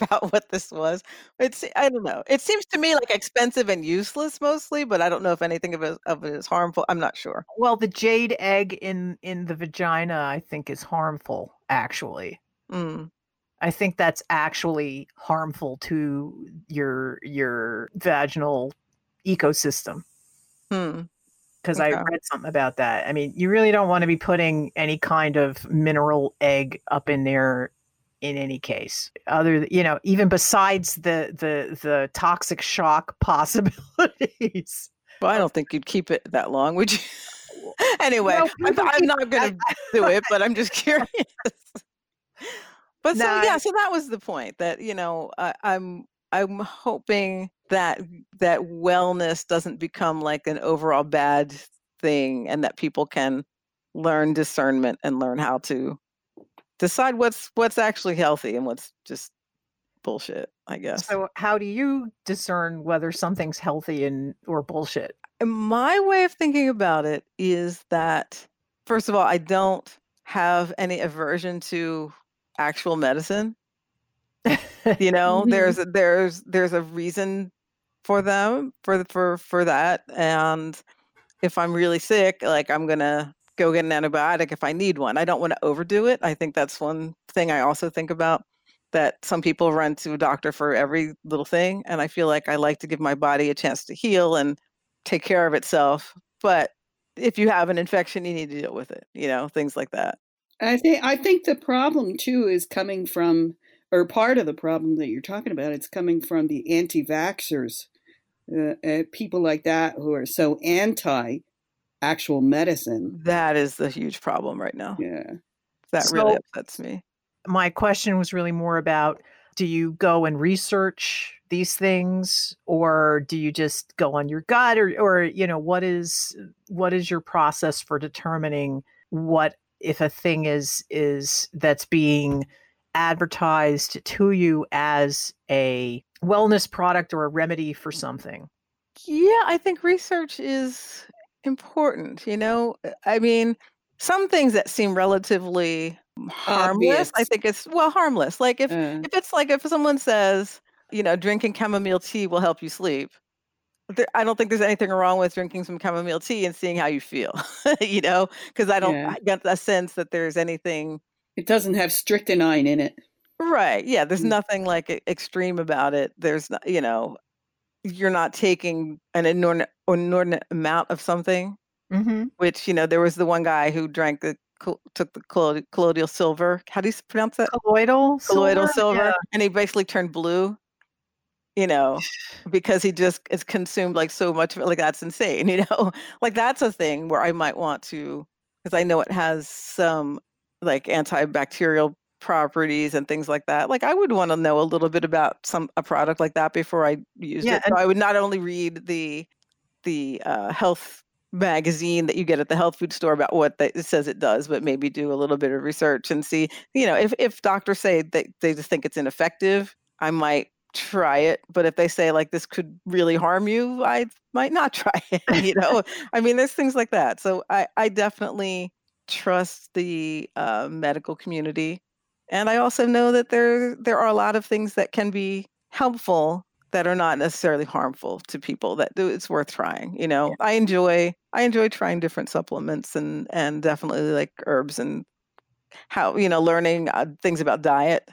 S2: about what this was. It's I don't know. It seems to me like expensive and useless mostly, but I don't know if anything of it, of it is harmful. I'm not sure.
S1: Well, the jade egg in in the vagina, I think, is harmful. Actually,
S2: Mm.
S1: I think that's actually harmful to your your vaginal ecosystem.
S2: Hmm.
S1: Because I read something about that. I mean, you really don't want to be putting any kind of mineral egg up in there in any case. Other, th- you know, even besides the the the toxic shock [LAUGHS] possibilities.
S2: Well, I don't think you'd keep it that long, would you? [LAUGHS] anyway,
S1: No,
S2: I'm, I'm not going to [LAUGHS] do it, but I'm just curious. but so
S1: No,
S2: yeah, so that was the point that you know I, I'm I'm hoping that that wellness doesn't become like an overall bad thing, and that people can learn discernment and learn how to decide what's what's actually healthy and what's just bullshit. I guess.
S1: So, how do you discern whether something's healthy and or bullshit?
S2: And my way of thinking about it is that first of all i don't have any aversion to actual medicine [LAUGHS] you know there's mm-hmm. a- there's there's a reason for them for for for that and if i'm really sick like i'm gonna go get an antibiotic if i need one. I don't want to overdo it i think that's one thing i also think about that some people run to a doctor for every little thing and i feel like i like to give my body a chance to heal and take care of itself but if you have an infection you need to deal with it you know things like that.
S3: I think I think the problem too is coming from, or part of the problem that you're talking about, it's coming from the anti-vaxxers, uh, uh, people like that who are so anti actual medicine.
S2: that is the huge problem right now
S3: Yeah.
S2: that really upsets me
S1: My question was really more about do you go and research these things or do you just go on your gut or or you know what is what is your process for determining what if a thing is is that's being advertised to you as a wellness product or a remedy for something
S2: Yeah, I think research is important. You know, I mean, some things that seem relatively harmless, I think it's well harmless. Like if
S3: Uh,
S2: if it's like if someone says, you know, drinking chamomile tea will help you sleep. There, I don't think there's anything wrong with drinking some chamomile tea and seeing how you feel. [LAUGHS] you know, because I don't
S3: Yeah.
S2: I get a sense that there's anything
S3: it doesn't have strychnine in it.
S2: right. Yeah, there's
S3: Mm.
S2: nothing like extreme about it. There's not, you know, you're not taking an inordinate, inordinate amount of something
S1: mm-hmm.
S2: which you know there was the one guy who drank the took the collo- colloidal silver how do you pronounce that
S1: colloidal
S2: colloidal
S1: silver?
S2: silver
S1: Yeah.
S2: and he basically turned blue you know [SIGHS] because he just is consumed like so much of it like that's insane [LAUGHS] you know like that's a thing where i might want to because i know it has some like antibacterial properties and things like that like i would want to know a little bit about some a product like that before i used
S1: Yeah,
S2: it so i would not only read the the uh, health magazine that you get at the health food store about what they, it says it does, but maybe do a little bit of research and see, you know, if, if doctors say that they just think it's ineffective, I might try it. But if they say like this could really harm you, I might not [LAUGHS] try it. You know, [LAUGHS] I mean, there's things like that. So I, I definitely trust the uh, medical community. And I also know that there there are a lot of things that can be helpful that are not necessarily harmful to people that do it's worth trying you know i enjoy i enjoy trying different supplements and and definitely like herbs and how you know learning uh, things about diet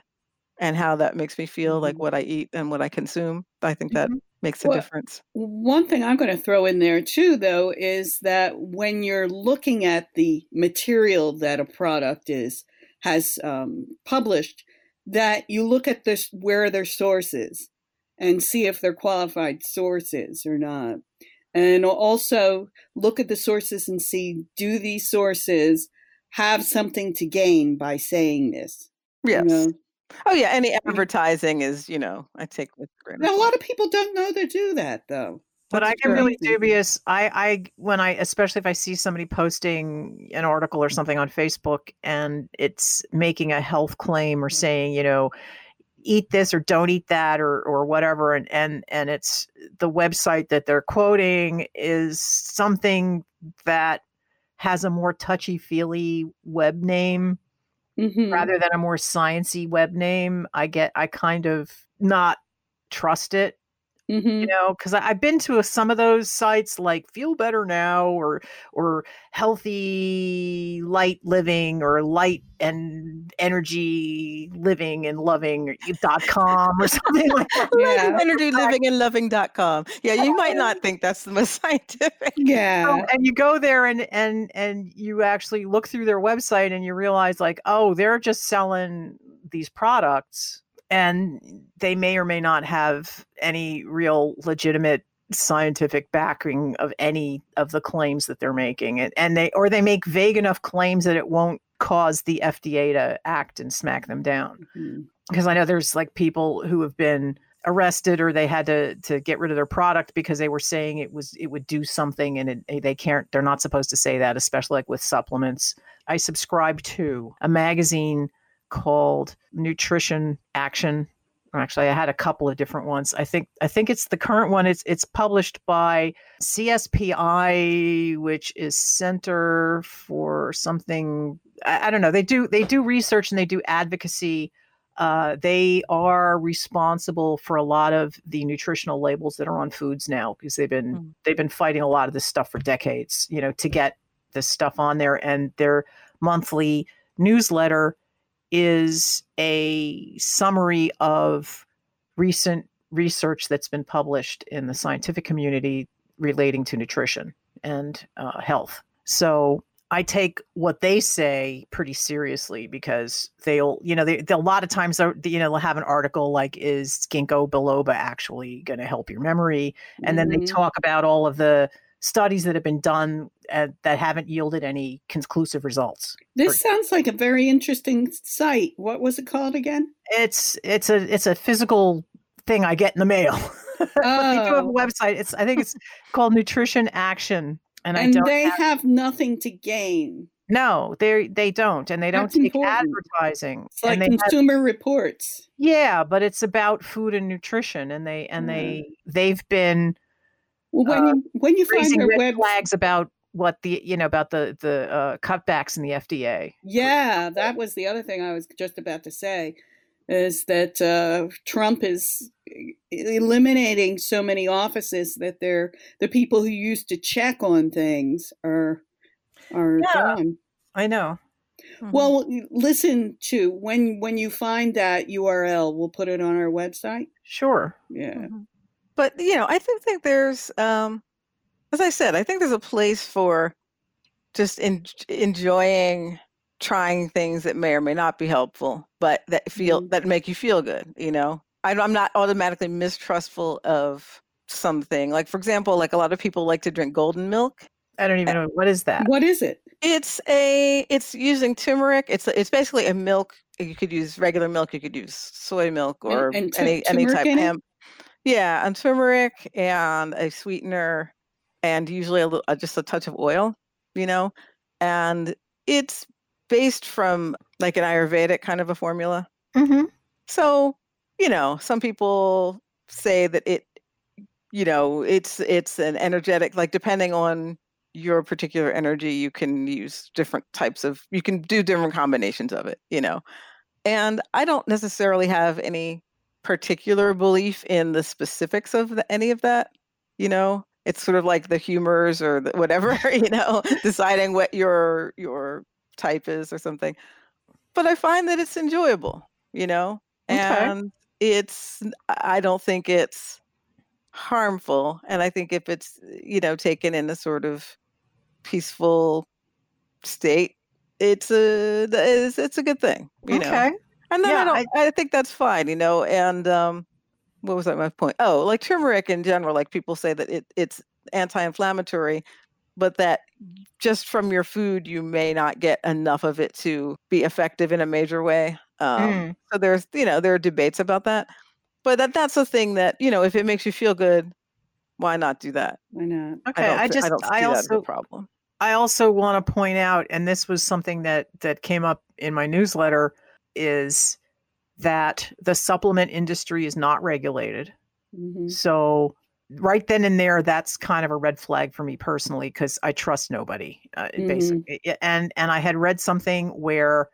S2: and how that makes me feel like
S3: Mhm.
S2: what i eat and what i consume i think that
S1: Mhm.
S2: makes a
S3: Well,
S2: difference
S3: One thing I'm going to throw in there too, though, is that when you're looking at the material that a product is has um, published, that you look at this where are their sources and see if they're qualified sources or not, and also look at the sources and see do these sources have something to gain by saying this? You
S2: yes
S3: know?
S2: Oh yeah any mm. advertising is you know i take with a grain of
S3: Now, a lot of people don't know they do that, though.
S1: but I
S2: That's
S1: get really dubious. I, I, when I, especially if I see somebody posting an article or something on Facebook and it's making a health claim or mm. saying, you know, eat this or don't eat that or, or whatever. And, and, and it's the website that they're quoting is something that has a more touchy feely web name
S3: Mhm.
S1: rather than a more sciency web name, I get I kind of not trust it you
S3: Mhm.
S1: know because i've been to a, some of those sites like feel better now or or healthy light living or light and energy living and loving dot com or [LAUGHS] something like that [LAUGHS]
S3: Yeah.
S2: Energy living and loving dot com Yeah, you might [LAUGHS] not think that's the most scientific.
S3: Yeah.
S1: So- and you go there and and and you actually look through their website and you realize like oh they're just selling these products and they may or may not have any real legitimate scientific backing of any of the claims that they're making and, and they or they make vague enough claims that it won't cause the FDA to act and smack them down
S3: mm-hmm.
S1: because I know there's like people who have been arrested or they had to to get rid of their product because they were saying it was it would do something and it, they can't they're not supposed to say that especially like with supplements. I subscribe to a magazine called Nutrition Action. Actually, I had a couple of different ones. I think I think it's the current one. It's it's published by CSPI, which is Center for something. I, I don't know. They do they do research and they do advocacy uh, they are responsible for a lot of the nutritional labels that are on foods now because they've been
S2: Mm.
S1: they've been fighting a lot of this stuff for decades you know to get this stuff on there and their monthly newsletter is a summary of recent research that's been published in the scientific community relating to nutrition and uh, health so I take what they say pretty seriously because they'll, you know, they, they a lot of times, they'll, you know, they'll have an article like, "Is ginkgo biloba actually going to help your memory?" And then they
S3: Mhm.
S1: talk about all of the studies that have been done uh, that haven't yielded any conclusive results.
S3: This sounds like a very interesting site. What was it called again?
S1: It's it's a it's a physical thing I get in the mail. [LAUGHS] but they do have a
S3: Oh.
S1: website. It's I think it's called Nutrition Action, and, I don't
S3: they
S1: have-
S3: have nothing to gain.
S1: no, they they don't, and they don't
S3: That's
S1: take
S3: important.
S1: advertising.
S3: It's like
S1: and they have-
S3: Consumer Reports.
S1: Yeah, but it's about food and nutrition, and they and
S3: Yeah.
S1: they they've been
S3: Well, when
S1: Uh,
S3: you when you find
S1: red
S3: web,
S1: flags about what the you know about the the uh, cutbacks in the FDA.
S3: yeah, that was the other thing I was just about to say, is that uh, Trump is eliminating so many offices that they're the people who used to check on things are are
S1: Yeah.
S3: gone.
S1: I know.
S3: Well, listen to when when you find that URL, we'll put it on our website.
S1: Sure.
S3: Yeah.
S2: Mhm. But you know, I think think there's, um, as I said, I think there's a place for just en- enjoying trying things that may or may not be helpful, but that feel
S3: Mhm.
S2: that make you feel good. You know, I, I'm not automatically mistrustful of something. Like for example, like a lot of people like to drink golden milk.
S1: I don't even know what is that.
S3: What is it?
S2: It's a it's using turmeric. It's it's basically a milk. You could use regular milk. You could use soy milk or
S3: and tu-
S2: any any type
S3: in it?
S2: hemp. Yeah, and turmeric and a sweetener, and usually a little, uh, just a touch of oil. You know, and it's based from like an Ayurvedic kind of a formula.
S1: hmm
S2: So you know, some people say that it, you know, it's it's an energetic like depending on your particular energy, you can use different types of you can do different combinations of it, you know. And I don't necessarily have any particular belief in the specifics of the, any of that, you know. It's sort of like the humors or the, whatever, [LAUGHS] you know, [LAUGHS] deciding what your your type is or something. But I find that it's enjoyable, you know,
S1: Okay.
S2: and it's I don't think it's harmful, and I think if it's you know taken in a sort of peaceful state, it's a it's, it's a good thing, you know. And then
S1: Yeah,
S2: I don't. I, think that's fine, you know. And um, what was that my point? Oh, like turmeric in general, like people say that it it's anti-inflammatory, but that just from your food you may not get enough of it to be effective in a major way. Um,
S1: Mm.
S2: So there's you know there are debates about that, but that that's a thing that you know if it makes you feel good, why not do that?
S3: Why not?
S1: Okay.
S2: I,
S1: I just
S2: I
S1: I
S2: that as a
S1: also
S2: problem.
S1: I also want to point out, and this was something that that came up in my newsletter, is that the supplement industry is not regulated.
S3: Mhm.
S1: So right then and there, that's kind of a red flag for me personally because I trust nobody, uh,
S3: Mhm.
S1: basically. And and I had read something where,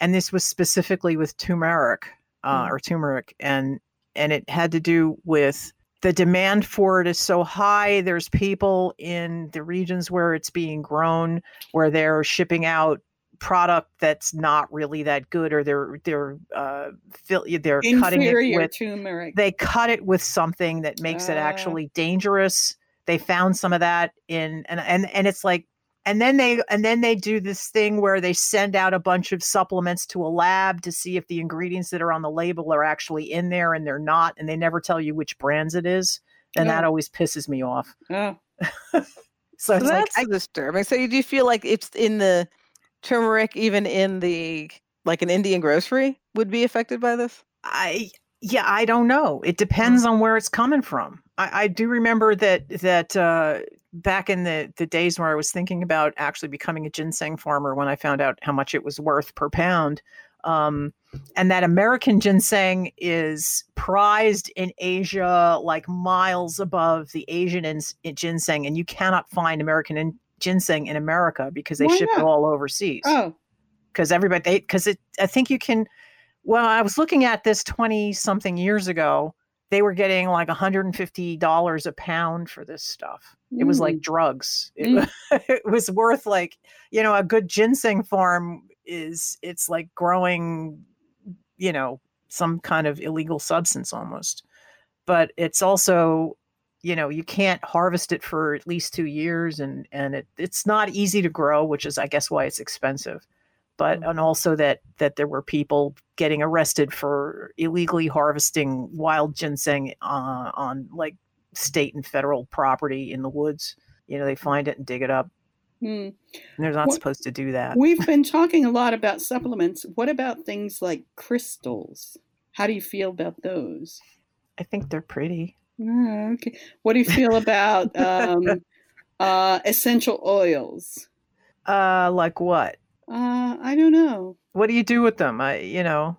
S1: and this was specifically with turmeric uh,
S2: Mm.
S1: or turmeric, and and it had to do with the demand for it is so high. There's people in the regions where it's being grown where they're shipping out product that's not really that good, or they're they're uh, fill, they're cutting it with
S3: turmeric.
S1: they cut it with something that makes it
S3: Ah.
S1: actually dangerous they found some of that in and and and it's like and then they and then they do this thing where they send out a bunch of supplements to a lab to see if the ingredients that are on the label are actually in there and they're not and they never tell you which brands it is and that always pisses me off
S3: oh, [LAUGHS]
S1: so
S2: So
S1: it's like
S2: that's disturbing. So you do you feel like it's in the turmeric, even in the like an Indian grocery, would be affected by this?
S1: I yeah, I don't know. It depends on where it's coming from. I, I do remember that that uh, back in the the days where I was thinking about actually becoming a ginseng farmer when I found out how much it was worth per pound. Um, and that American ginseng is prized in Asia like miles above the Asian ins- ginseng, and you cannot find American in- ginseng in America because they
S3: Why
S1: ship it all overseas.
S3: Oh,
S1: because everybody they because it i think you can well i was looking at this 20 something years ago they were getting like $150 a pound for this stuff. It was like drugs. It,
S3: Mm. [LAUGHS]
S1: it was worth like you know a good ginseng farm is it's like growing you know some kind of illegal substance almost. But it's also you know you can't harvest it for at least two years and and it, it's not easy to grow which is i guess why it's expensive but and also that that there were people getting arrested for illegally harvesting wild ginseng uh, on like state and federal property in the woods you know they find it and dig it up
S3: Hmm.
S1: and they're not supposed to do that
S3: We've been talking a lot about supplements. What about things like crystals? How do you feel about those?
S1: i think they're pretty
S3: Ah, okay. What do you feel about um, [LAUGHS] uh, essential oils?
S1: uh like what
S3: Uh, I don't know.
S1: what do you do with them i you know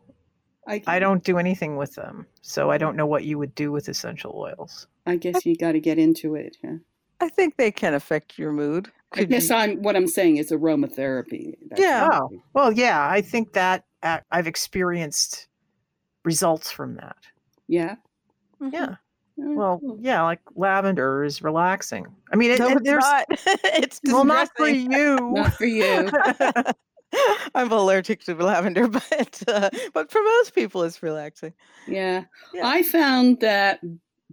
S3: I,
S1: I don't do anything with them, so I don't know what you would do with essential oils.
S3: I guess you got to get into it. Huh?
S2: I think they can affect your mood.
S3: I guess
S2: you-
S3: I'm. What I'm saying is aromatherapy. That's
S2: Yeah.
S1: Oh, well, yeah, I think that uh, I've experienced results from that.
S3: Yeah.
S2: Mhm.
S1: Yeah.
S3: Oh,
S1: Well, yeah, like lavender is relaxing. I mean, it,
S2: No, it's
S1: there's
S2: not. [LAUGHS] it's
S1: well, not for you.
S3: Not for you. [LAUGHS] [LAUGHS]
S2: I'm allergic to lavender, but uh, but for most people, it's relaxing.
S3: Yeah.
S2: Yeah.
S3: I found that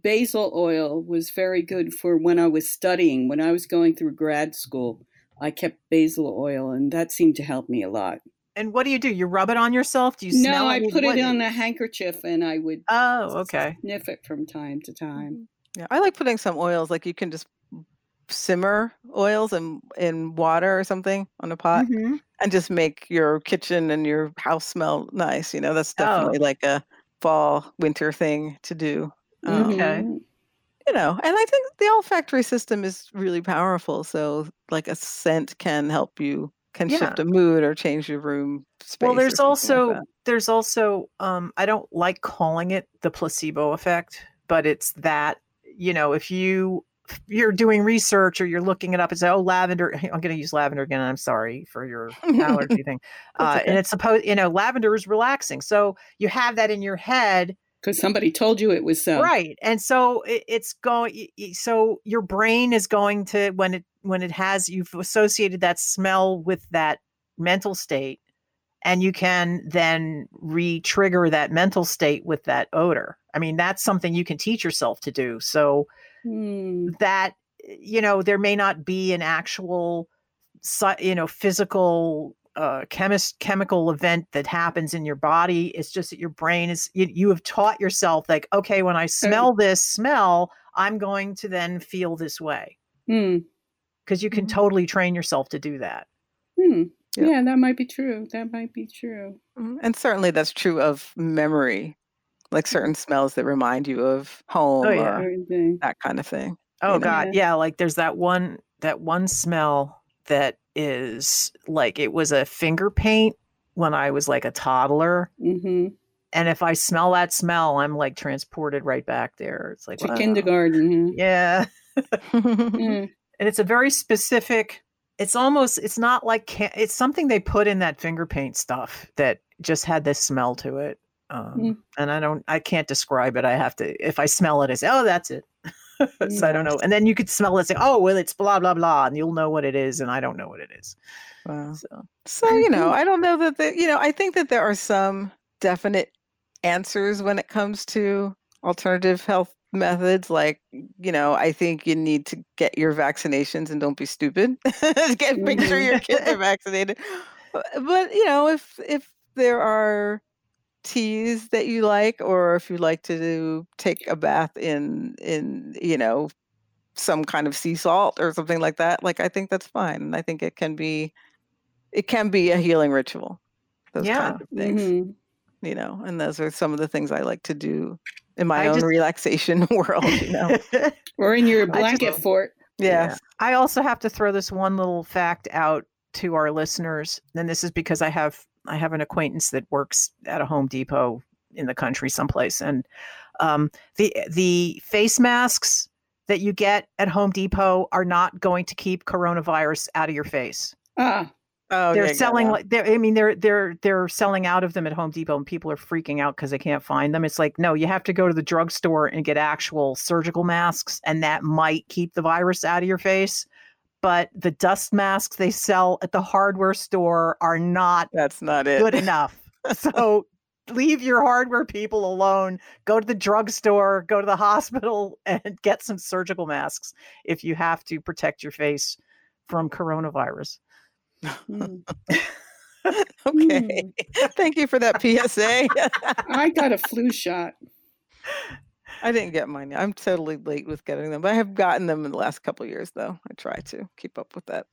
S3: basil oil was very good for when I was studying. When I was going through grad school, I kept basil oil, and that seemed to help me a lot.
S1: And what do you do? You rub it on yourself? Do you smell
S3: No, I
S1: it?
S3: put
S1: What-
S3: it on a handkerchief, and I would
S1: Oh, okay.
S3: sniff it from time to time.
S2: Yeah, I like putting some oils. Like you can just simmer oils in in water or something on a pot,
S1: Mhm.
S2: and just make your kitchen and your house smell nice. You know, that's
S1: Oh.
S2: definitely like a fall winter thing to do. Um,
S1: Okay.
S3: Mhm.
S2: you know and i think the olfactory system is really powerful so like a scent can help you can shift a mood or change your room space
S1: Well, there's
S2: something like
S1: also there's also um I don't like calling it the placebo effect, but it's that, you know, if you you're doing research or you're looking it up and say, oh, lavender, [LAUGHS] I'm going to use lavender again. I'm sorry for your allergy [LAUGHS] thing. Uh,
S2: okay.
S1: And it's supposed, you know, lavender is relaxing. So you have that in your head
S3: Because somebody told you it was so.
S1: right and so it, it's going so your brain is going to when it when it has you've associated that smell with that mental state and you can then re-trigger that mental state with that odor. I mean that's something you can teach yourself to do. So
S3: Hmm.
S1: that you know there may not be an actual you know physical uh chemist chemical event that happens in your body. It's just that your brain is you, you have taught yourself like okay when i smell this smell i'm going to then feel this way.
S3: Hmm.
S1: Because you can
S2: Mhm.
S1: totally train yourself to do that
S3: Hmm.
S2: Yeah.
S3: Yeah, that might be true. That might be true.
S2: Mhm. and certainly that's true of memory like certain smells that remind you of home
S1: Oh, yeah.
S2: or
S3: Everything.
S2: that kind of thing
S1: oh
S2: You know?
S1: god yeah like there's that one that one smell that is like it was a finger paint when i was like a toddler
S3: Mm-hmm.
S1: and if I smell that smell, I'm like transported right back there. It's like
S3: To
S1: wow.
S3: kindergarten.
S1: Yeah, [LAUGHS]
S3: Mm.
S1: And it's a very specific. It's almost. It's not like ca- it's something they put in that finger paint stuff that just had this smell to it. Um,
S3: Mm.
S1: And I don't. I can't describe it. I have to. If I smell it, I say, "Oh, that's it." [LAUGHS] so I don't know. And then you could smell it, say, "Oh, well, it's blah blah blah," and you'll know what it is, and I don't know what it is.
S2: wow.
S1: So
S2: So, you know, [LAUGHS] I don't know that, the, you know, I think that there are some definite answers when it comes to alternative health methods. Like, you know, I think you need to get your vaccinations and don't be stupid. [LAUGHS] get, make sure your kids are [LAUGHS] vaccinated. But, you know, if, if there are teas that you like, or if you like to do, take a bath in, in, you know, some kind of sea salt or something like that, like, I think that's fine. And I think it can be, it can be a healing ritual. Those
S1: Yeah.
S2: kinds of things,
S3: Mhm.
S2: you know, and those are some of the things I like to do in my
S1: I
S2: own
S1: just-
S2: relaxation [LAUGHS] world, you know. [LAUGHS]
S3: Or in your
S1: I just-
S3: blanket fort.
S2: yes.
S1: I also have to throw this one little fact out to our listeners, and this is because I have I have an acquaintance that works at a Home Depot in the country someplace, and um, the the face masks that you get at Home Depot are not going to keep coronavirus out of your face.
S3: Ah,
S2: Oh,
S1: they're
S2: yeah,
S1: selling like they're I mean they're they're they're selling out of them at Home Depot and people are freaking out because they can't find them. It's like no, you have to go to the drugstore and get actual surgical masks and that might keep the virus out of your face. But the dust masks they sell at the hardware store are not
S2: That's not it.
S1: good enough. So leave your hardware people alone. Go to the drugstore, go to the hospital [LAUGHS] and get some surgical masks if you have to protect your face from coronavirus.
S3: Mm. [LAUGHS]
S2: okay. Thank you for that PSA.
S3: I got a flu [LAUGHS] shot.
S2: I didn't get mine. yet. I'm totally late with getting them, but I have gotten them in the last couple of years, though. I try to keep up with that.